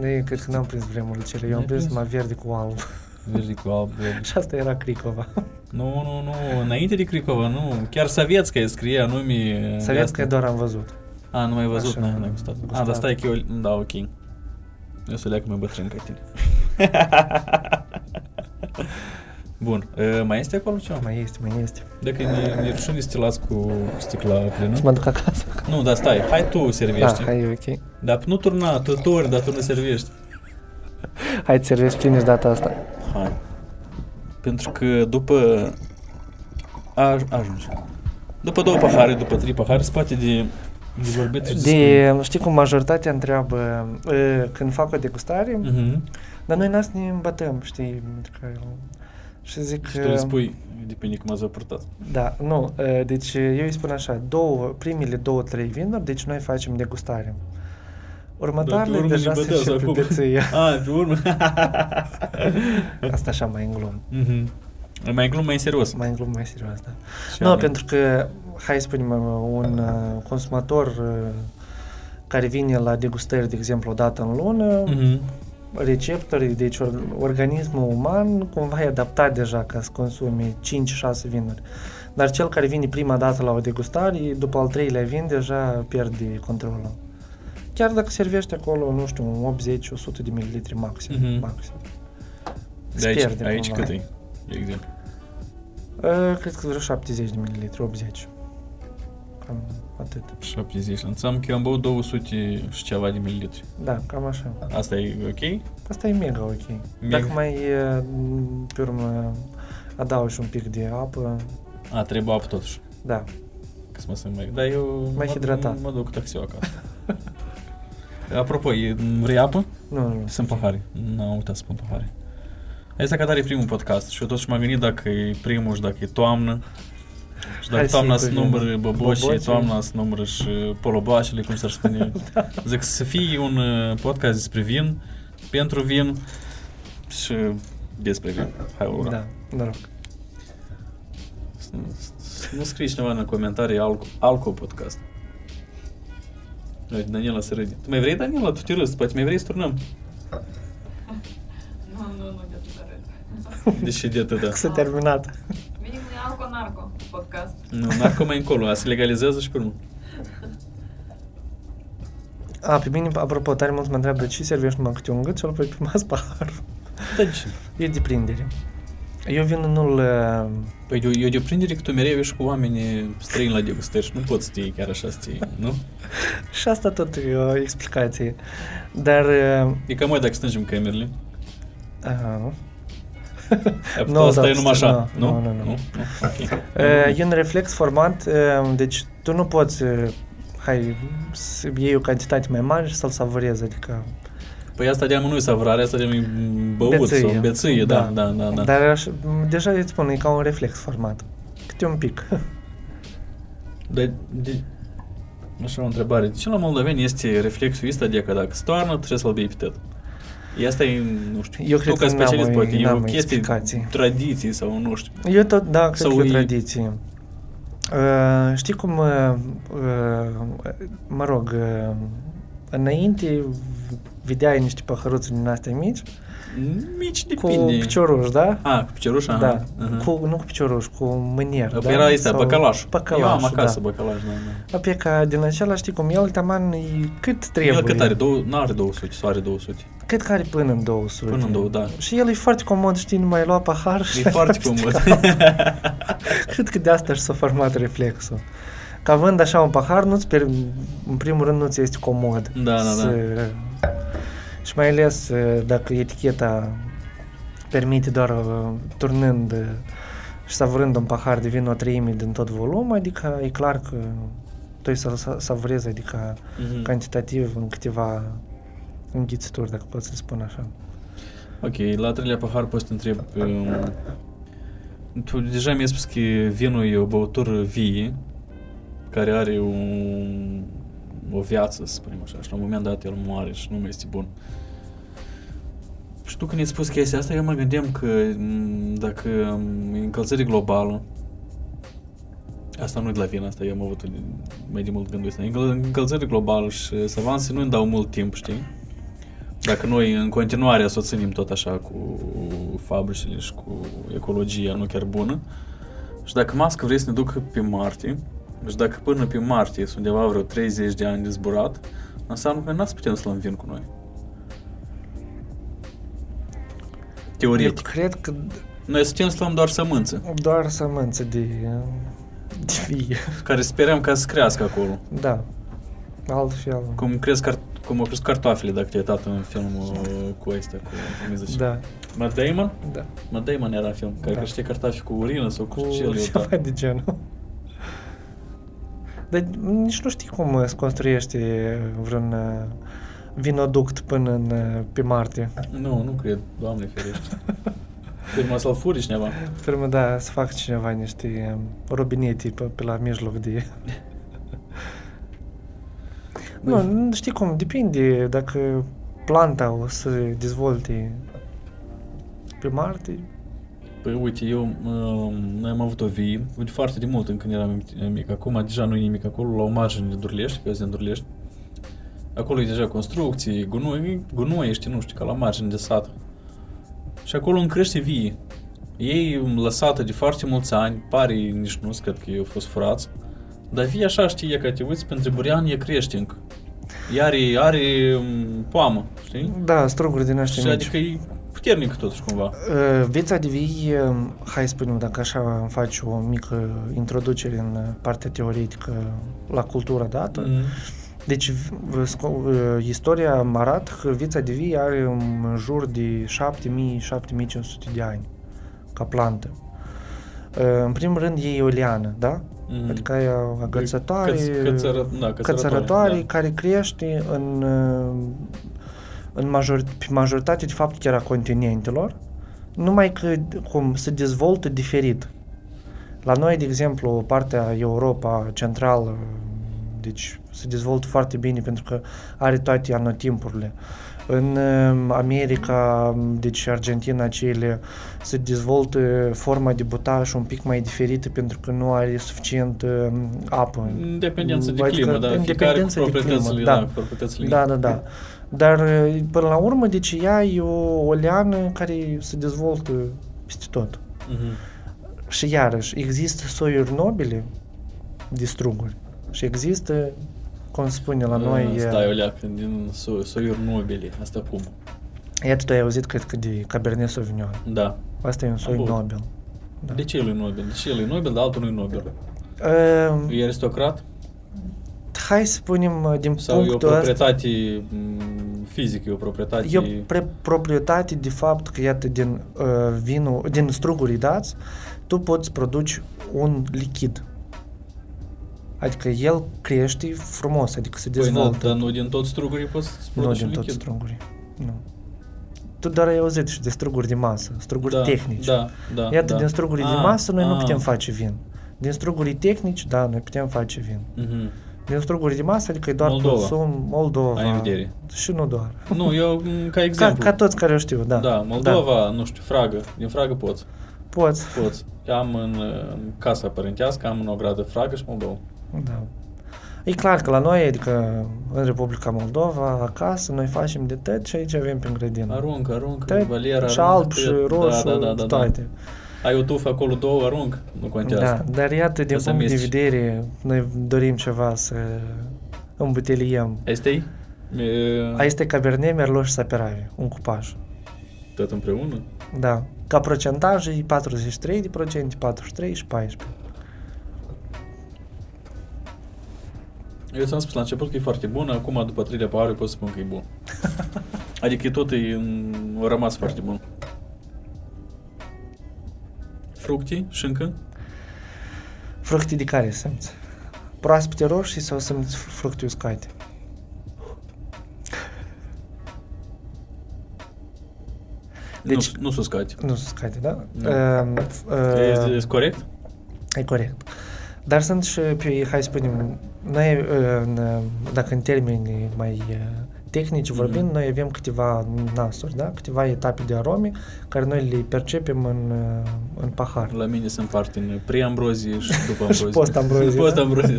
Noi cred că n-am prins vremurile cele. Eu am N-ai prins prins? numai verde cu alb. Verde cu alb, verde. Și asta era Cricova. Nu, nu, nu, înainte de Cricova, nu. Chiar sovietska scria nume. Să vezi că doar am văzut. A, nu mai văzut, Așa, n-ai, n-ai gustat. A, gustat. dar stai că eu, da, ok. Eu să leac mai bătrân ca tine. Bun, uh, mai este acolo ceva? Mai este, mai este. Dacă ne, ne rușine să te las cu sticla plină. Să mă duc acasă. Nu, dar stai, hai tu Da, servești. hai, e ok. Dar nu turna, tu tori, dar tu nu servești. Hai, ți servezi pline și data asta. Hai. Pentru că după... A, ajunge. După două pahare, după trei pahare, se poate de, de vorbit și de... De, știi cum majoritatea întreabă uh, când fac o degustare, Mhm. Dar noi n-ați ne îmbătăm, știi? pentru că- Și zic Și tu îi spui, depinde cum ați purtat. Da, nu, uh, deci eu îi spun așa, două, primele două, trei vinuri, deci noi facem degustare. Următoarele urmă deja ne se bătează începe acum. bețâia. A, pe urmă. Asta așa mai în glumă. Mhm. Mai în glumă, mai în serios. Mai în glumă, mai serios, da. Și Nu, anume. pentru că, hai să spunem, uh, un uh, consumator uh, care vine la degustări, de exemplu, o dată în lună, Mhm. Receptorii, deci or, organismul uman cumva e adaptat deja ca să consume 5-6 vinuri. Dar cel care vine prima dată la o degustare, după al treilea vin, deja pierde controlul. Chiar dacă servește acolo, nu știu, 80-100 de mililitri maxim. Mhm. maxim. De aici, pierde aici cumva. cât e? De exemplu. Uh, cred că vreo 70 de mililitri, 80. Cam atât. 70. Înseamnă că eu am băut 200 și ceva de mililitri. Da, cam așa. Asta e ok? Asta e mega ok. Mega. Dacă mai uh, pe urmă adaugi un pic de apă, A, trebuie apă totuși. da. Că să mă simt mai... Dar eu Mai mă, hidratat. mă duc cu taxiul acasă. Apropo, e, vrei apă? Nu, nu, nu. Sunt pahare. N-am uitat să pun pahare. Asta că tare e primul podcast și eu tot și m-am gândit dacă e primul și dacă e toamnă. Și dacă Hai toamna sigur, să numără boboșii, boboci. toamna să numără și poloboașele, cum s-ar spune. Zic să fie un uh, podcast despre vin, pentru vin și despre vin. Hai, ura. Da, noroc. Să nu- să Nu scrie cineva în comentarii alco, alco podcast. Uite, Daniela se râde. Tu mai vrei, Daniela? Tu te râzi, poate mai vrei să turnăm. Nu, nu, nu, de atâta râd. Deși de atât, da. S-a terminat. Vine cu Alco-Narco podcast. Nu, narco mai încolo, a se legalizează și pe urmă. A, pe mine, apropo, tare mult mă întreabă de ce servești numai câte un gât și apoi pe masă paharul. Deci, E de prindere. Eu vin nu-l... uh, păi eu, eu de prindere că tu mereu ești cu oameni străini la degustări și nu poți să te iei chiar așa să te iei, nu? Și asta tot e o explicație. Dar... uh, E ca mai dacă strângem camerele. uh, Ai Nu, putea să da, stai numai așa, nu, nu? nu, nu, nu. nu? Ok. Uh, e un reflex format, uh, deci tu nu poți, uh, hai, să iei o cantitate mai mare și să-l savurezi, adică... Păi asta de nu e savurare, asta de băut Bețâie. sau bețâie, da, da, da. da. Dar aș, deja îți spun, e ca un reflex format. Câte un pic. Dar de, așa o întrebare. De ce la moldoveni este reflexul ăsta de că dacă stoarnă, trebuie să-l bei pe tot? E asta e, nu știu, Eu cred tu ca că n-am specialist, o- poate e n-am o o chestie, explicație. tradiții sau nu știu. Eu tot, da, cred Sau că e o e- tradiție. Uh, știi cum, uh, uh, mă rog, uh, înainte vedeai niște păhăruți din astea mici Mici cu depinde. picioruș, da? A, cu picioruș, aha. Da, aha. cu, nu cu picioruș, cu mânier, Păi da? Era ăsta, Sau- băcălaș. Băcălaș, Eu am acasă da. băcălaș, da, da. Apoi ca din acela, știi cum, el taman e cât trebuie. El cât are? Două, n-are 200, sau are 200. Cât că are până în 200. Până în două, da. Și el e foarte comod, știi, nu mai lua pahar și E foarte comod. Cred că de asta și s-a format reflexul. Că având așa un pahar, nu-ți per... în primul rând nu-ți este comod. Da, da, da. Să... Și mai ales uh, dacă eticheta permite doar uh, turnând uh, și savurând un pahar de vin o treime din tot volum, adică e clar că tu să să savurezi, adică Mhm. cantitativ în câteva înghițituri, dacă pot să spun așa. Ok, la al treilea pahar poți să te întreb... Um, tu deja mi-ai spus că vinul e o băutură vie, care are un, o viață, să spunem așa, și la un moment dat el moare și nu mai este bun. Și tu când ai spus chestia asta, eu mă gândeam că m, dacă m, e încălzire globală, asta nu e de la vin, asta eu am avut mai de mult gândul ăsta, Încăl- încălzire globală și savanții nu îmi dau mult timp, știi? Dacă noi în continuare să o ținem tot așa cu fabricile și cu ecologia nu chiar bună, și dacă mască vrei să ne ducă pe Marte, și dacă până pe Marte sunt undeva vreo 30 de ani de zburat, înseamnă că n-ați putem să luăm vin cu noi. Eu Teoretic. cred că Noi putem să luăm doar sămânță, doar sămânță de, de vie. care sperăm ca să crească acolo. Da. Altfel. Cum cresc car- cum au crescut cartoafele, dacă te-ai uitat în filmul cu ăsta, cu cum îi zice? Da, Matt Damon? da. Matt Damon era în film, care Da. crește cartofi cu urină sau cu, Cu ce el ceva iuta. de genul. Dar nici nu știi cum se construiește vreun uh, vinoduct până în, uh, pe Marte. Nu, nu cred, doamne ferește. Urma să-l furi cineva. Trebuie, da, să fac cineva niște um, robinete pe, pe la mijloc de... nu, nu știi cum, depinde dacă planta o să dezvolte pe Marte. Păi uite, eu, um, noi am avut o vie, uite, foarte de mult încă când eram mic, acum deja nu e nimic acolo, la o margine de Durlești, că eu sunt din Durlești, Acolo e deja construcții, gunoi, gunoi, știi, nu știu, ca la margine de sat. Și acolo în crește vie. Ei lăsată de foarte mulți ani, pare nici nu cred că eu fost furați, dar vie așa știi, e că te uiți, pentru burian e crește încă. Ea are, are um, poamă, știi? Da, struguri din ăștia Și mici. adică e puternic totuși cumva. Uh, Vița de vii, uh, hai să spunem, dacă așa îmi faci o mică introducere în uh, partea teoretică la cultura dată, Mm. deci v- sco- uh, istoria mă arată că vița de vii are în jur de 7000-7500 de ani ca plantă. Uh, În primul rând e o liană, da? Mm. Adică e agățătoare, Căț- cățără- da, cățărătoare, cățărătoare da. care crește în, uh, în major, pe majoritate de fapt chiar a continentelor, numai că cum se dezvoltă diferit. La noi, de exemplu, partea Europa centrală, deci se dezvoltă foarte bine pentru că are toate anotimpurile. În uh, America, deci Argentina, Chile, se dezvoltă forma de butaș un pic mai diferită pentru că nu are suficient uh, apă. În dependență de Adică climă, da, în fiecare cu dependență de proprietățile, climă, da, da. cu proprietățile. Da, da, da. Dar uh, până la urmă, deci ea e o, o leană care se dezvoltă peste tot. Mhm. Și iarăși, există soiuri nobile de struguri și există, cum se spune la noi, Ah, e- Stai o leacă, din so- soiuri nobile, asta cum? iată tu ai auzit, cred că de Cabernet Sauvignon. Da. Asta e un soi Bun. nobil. Da. De ce el e nobil? De ce el e nobil, dar altul nu e nobil? Uh, E aristocrat? Hai să spunem uh, din Sau e o punctul ăsta, proprietate m, fizică, e o proprietate... e o pre- proprietate de fapt că, iată, din uh, vinul, din strugurii dați, tu poți produci un lichid. Adică el crește frumos, adică se Păi, na, dezvoltă. dar nu din tot strugurii poți să nu produci din un toți lichid. strugurii. Nu. Tu doar ai auzit și de struguri de masă, struguri da, tehnici. Da, da, Iată, da. din strugurii de Ah, masă noi nu ah. putem face vin. Din strugurii tehnici, da, noi putem face vin. Mhm. Din struguri de masă, adică e doar Moldova. consum, Moldova. Ai în vedere. Și nu doar. Nu, eu m, ca Ca, exemplu. ca toți care o știu, da. Da, Moldova, nu știu, Fragă. Din Fragă poți. Poți. Poți. Am în, în casa părintească, am în o gradă Fragă și Moldova. Da. E clar că la noi, adică în Republica Moldova, acasă, noi facem de tot și aici avem pe grădină. Aruncă, aruncă, Tot, Valera, și aruncă alb, și tot. roșu, da, da, da, da, da. Toate. Ai o tufă acolo, două, arunc, nu contează. Da, dar iată, din să punct de miști. vedere, noi dorim ceva să îmbuteliem. Este e? A este Cabernet, Merlot și Saperavi, un cupaj. Tot împreună? Da. Ca procentaj e 43 de procente, 43 și 14. Eu ți-am spus la început că e foarte bun, acum după treilea pahar eu pot să spun că e bun. adică tot e în... a rămas foarte bun. Fructii și încă? Fructe de care simți? Proaspete roșii sau simți fructe uscate? Deci- nu, nu sunt uscate. Nu sunt uscate, da? Nu. Uh, E, uh, e corect? e corect. Dar sunt și, pe, hai să spunem, noi, uh, în, uh, dacă în termeni mai uh, tehnici vorbind, Mhm. noi avem câteva nasuri, da? Câteva etape de arome care noi le percepem în, uh, în pahar. La mine se împart în pre-ambrozie și după Și ambrozie. post-ambrozie, post da? ambrozie.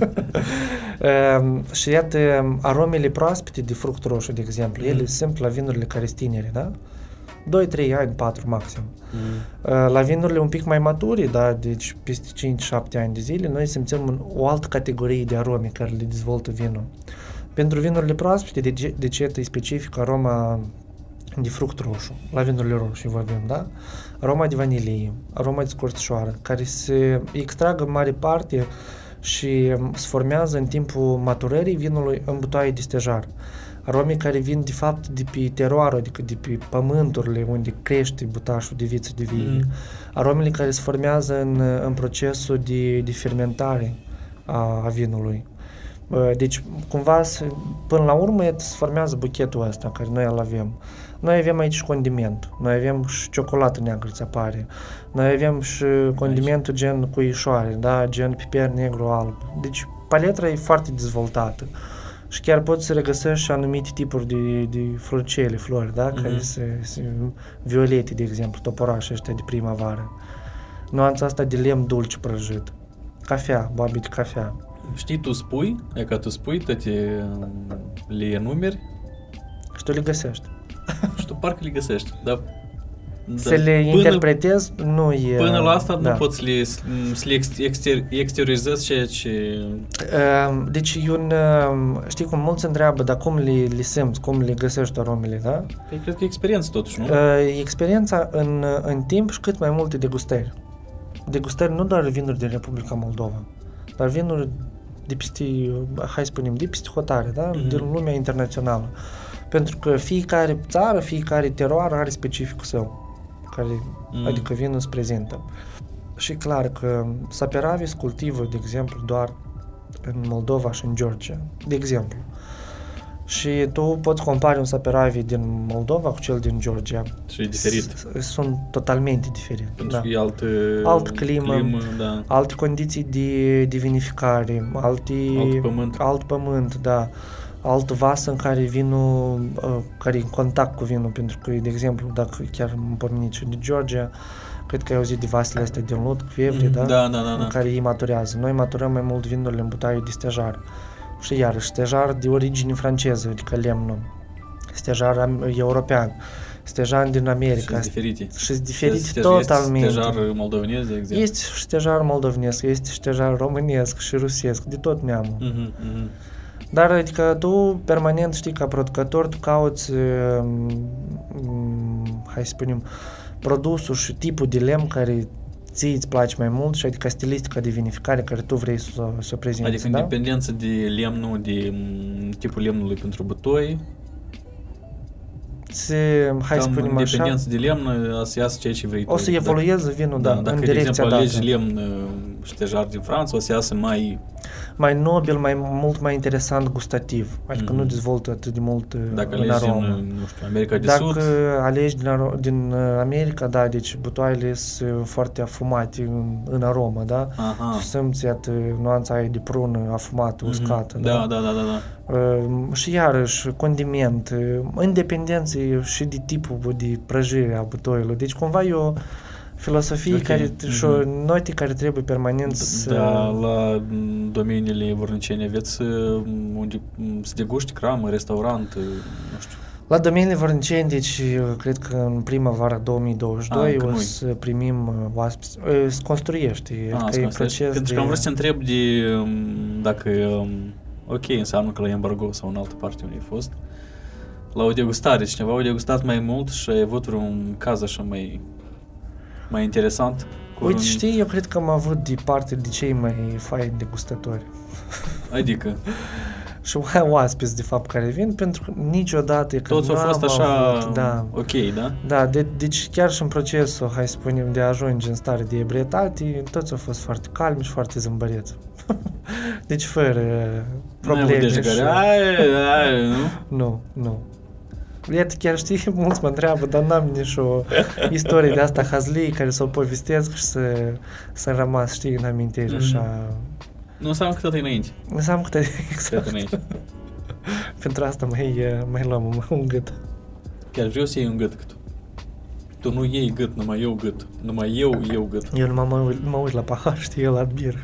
Uh, și iată, aromele proaspete de fruct roșu, de exemplu, Mhm. ele sunt la vinurile care sunt tinere, da? 2-3 ani, 4 maxim. Mm. Uh, La vinurile un pic mai mature, da, deci peste 5-7 ani de zile, noi simțim un- o altă categorie de arome care le dezvoltă vinul. Pentru vinurile proaspete, de, ce- de ce e specific aroma de fruct roșu, la vinurile roșii vorbim, da? Aroma de vanilie, aroma de scorțișoară, care se extragă în mare parte și um, se formează în timpul maturării vinului în butoaie de stejar. Arome care vin de fapt de pe teroară, adică de pe pământurile unde crește butașul de viță de vie. Mm. Aromele care se formează în, în procesul de, de fermentare a, a vinului. Uh, Deci, cumva, se- până la urmă, iată, se formează buchetul ăsta care noi îl avem. Noi avem aici și condiment, noi avem și ciocolată neagră ți apare, noi avem și condimentul gen cu ișoare, da, gen piper negru alb. Deci, paletra e foarte dezvoltată. Și chiar poți să regăsești și anumite tipuri de, de floricele, flori, da, care Mhm. se, se, violete, de exemplu, toporașe ăștia de primăvară. Nuanța asta de lemn dulce prăjit. Cafea, boabe de cafea. Știi, tu spui, e ca tu spui, toate um, le enumeri Și tu le găsești. și tu parcă le găsești. Dar Să le până, interpretezi nu e... Până la asta da. nu poți să le, să le ex- exter, exteriorizezi ceea ce... Ehm, Deci, e un, ehm, știi cum mulți întreabă, dar cum le, le simți, cum le găsești aromele, da? Păi cred că e experiență totuși, nu? Uh, experiența în, în timp și cât mai multe degustări. Degustări nu doar vinuri din Republica Moldova, dar vinuri de peste, hai să spunem, de peste hotare, da? Mhm. din lumea internațională. Pentru că fiecare țară, fiecare teroar are specificul său, care, Mm. adică vinul îți prezintă. Și clar că saperavis cultivă, de exemplu, doar în Moldova și în Georgia, de exemplu. Și tu poți compari un saperavi din Moldova cu cel din Georgia. Și e diferit. S- Sunt totalmente diferite. Pentru Da. că e altă, Altă climă. climă da. Alte condiții de, de vinificare, alte, Alt pământ. alt pământ, da. Alt vas în care vinul, uh, care e în contact cu vinul, pentru că, de exemplu, dacă chiar îmi pomeni și de Georgia, cred că ai auzit de vasele astea din lut, cu evre, da? Da, da, da, În da. care ei maturează. Noi maturăm mai mult vinurile în butaie de stejar. Și iarăși, stejar de origine franceză, adică lemnul. Stejar am- european. Stejar din Și America. sunt diferite. Și sunt diferite Este- totalmente. Este stejar moldovenez, de exemplu. Este stejar moldovenesc, este stejar românesc și rusesc, de tot neamul. Mhm, mhm. Dar adică tu permanent știi ca producător, tu cauți, um, um, hai să spunem, produsul și tipul de lemn care ție îți place mai mult și adică stilistica de vinificare care tu vrei să, o- să o prezinți, Adică în da? dependență de lemnul, de m, tipul lemnului pentru butoi, Se, hai să cam în spunem așa, dependență de lemn o să iasă ceea ce vrei o tu. să evolueze vinul, da, da, dacă, în de direcția exemplu, dată. alegi lemn uh, ștejar din Franța, o să iasă mai, Mai nobil, mai mult mai interesant gustativ, adică Mhm. nu dezvoltă atât de mult uh, dacă în alegi din, aromă. uh, nu știu, America de Dacă Sud, alegi din, aro- din uh, America, da, deci butoaiele sunt foarte afumate în, în aromă, da? aha, Simți iată, nuanța aia de prună afumată, Mhm. uscată, da, da, da, da, da. Uh, și iarăși condiment, uh, în dependență și de tipul de prăjire a butoiului. Deci cumva e o filosofie Ok, care, și o mhm. note care trebuie permanent să... Da, la m, domeniile vornicene aveți uh, unde m, să deguști cramă, restaurant, uh, nu știu. La domeniile vorniceni, deci uh, cred că în primăvara 2022 încă o nu-i. să primim uh, oaspeți. Uh, Se construiește, Ah, adică e asta proces Pentru de... că am vrut să te întreb de um, dacă, um, ok, înseamnă că la embargo sau în altă parte unde ai fost, la o degustare, cineva a degustat mai mult și ai avut un caz așa mai, mai interesant? Cu Uite, un, știi, eu cred că am avut de parte de cei mai faini degustători. Adică, Și mai oaspeți, de fapt, care vin, pentru că niciodată... că toți au nu fost am așa Avut, da, ok, da? da de, deci chiar și în procesul, hai să spunem, de a ajunge în stare de ebrietate, toți au fost foarte calmi și foarte zâmbăreți. deci fără Nu ai avut probleme. deja și- care, ai, ai, nu? Nu, nu. Iată, chiar știi, mulți mă întreabă, dar n-am nici o istorie de asta hazlii care să o povestesc și să, să rămas, știi, în amintire, Mhm. așa. Nu înseamnă că tot e înainte. Înseamnă că te, Tot e exact. înainte. Pentru asta mai, eh, mai luăm un, un gât. Chiar vreau să iei un gât cât tu. Tu nu iei gât, numai eu gât. Numai eu iau gât. Eu numai mă, uit- mă uit la pahar, știi, el la biră.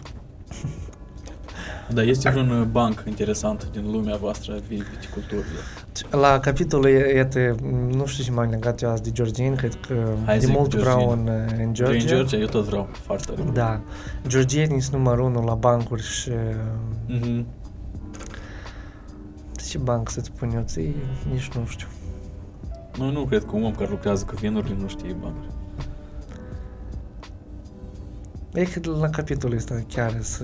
Dar este vreun uh, banc interesant din lumea voastră a vi- viticulturii? La capitolul, iată, nu știu ce m-am legat eu azi de georgieni, cred că Hai de zic mult vreau georgieni. în, în Georgia. Georgia. În Georgia eu tot vreau foarte tare. Da. Georgienii sunt numărul unu la bancuri și... Mhm. Ce banc să-ți spun eu ție? Nici nu știu. Nu, nu cred că un om care lucrează cu vinurile nu știe bancuri. E că la capitolul ăsta chiar să...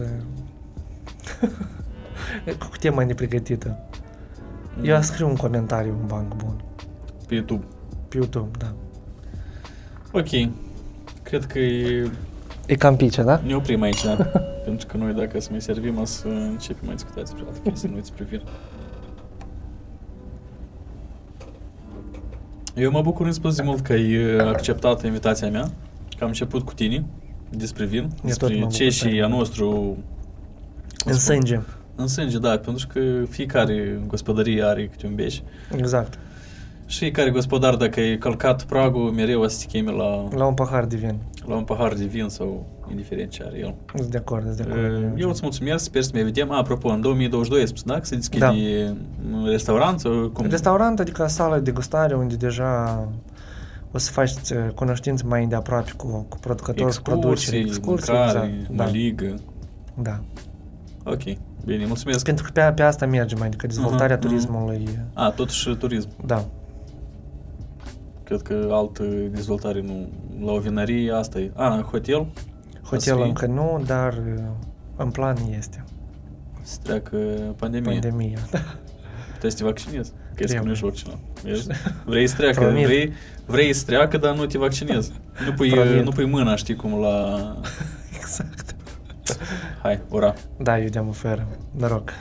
cu tema nepregătită. Eu Mm. scriu un comentariu un banc bun. Pe YouTube. Pe YouTube, da. Ok. Cred că e... E cam pice, da? ne oprim aici, da? Pentru că noi dacă să mai servim, o să începem mai discuta despre alte chestii, nu despre vin. Eu mă bucur în spus de mult că ai acceptat invitația mea, că am început cu tine despre vin, tot mă despre bucur ce și tare a mult. nostru cum În spun, sânge. În sânge, da, pentru că fiecare gospodărie are câte un beș. Exact. Și care gospodar, dacă e călcat pragul, mereu o să te cheme la, La un pahar de vin. la un pahar de vin sau indiferent ce are el. Sunt de acord, sunt de acord. Uh, Eu îți mulțumesc, sper să mai vedem. A, apropo, în 2022 ai spus, da? Că se deschide da. restaurant sau cum? Restaurant, adică sală de gustare unde deja o să faci uh, cunoștință mai de aproape cu, cu producători, cu produceri, Excursii, excursii, mâncare, exact. da. Da, ligă. da. Ok, bine, mulțumesc. Pentru că pe, pe asta mergem, adică dezvoltarea Mhm, mhm. turismului. A, totuși turism. Da. Cred că altă dezvoltare nu. La o vinărie, asta e. A, hotel, Hotel fi? încă nu, dar uh, în plan este. să treacă pandemia. Pandemia. Puteai să te vaccinezi. Că ai Trebuie. că nu ești vaccinat. Vezi? Vrei să treacă, Promit. vrei, vrei să treacă, dar nu te vaccinezi. Nu pui, Promit. nu pui mâna, știi cum la... exact. Hai, ura! Da, eu de-am oferă. Noroc.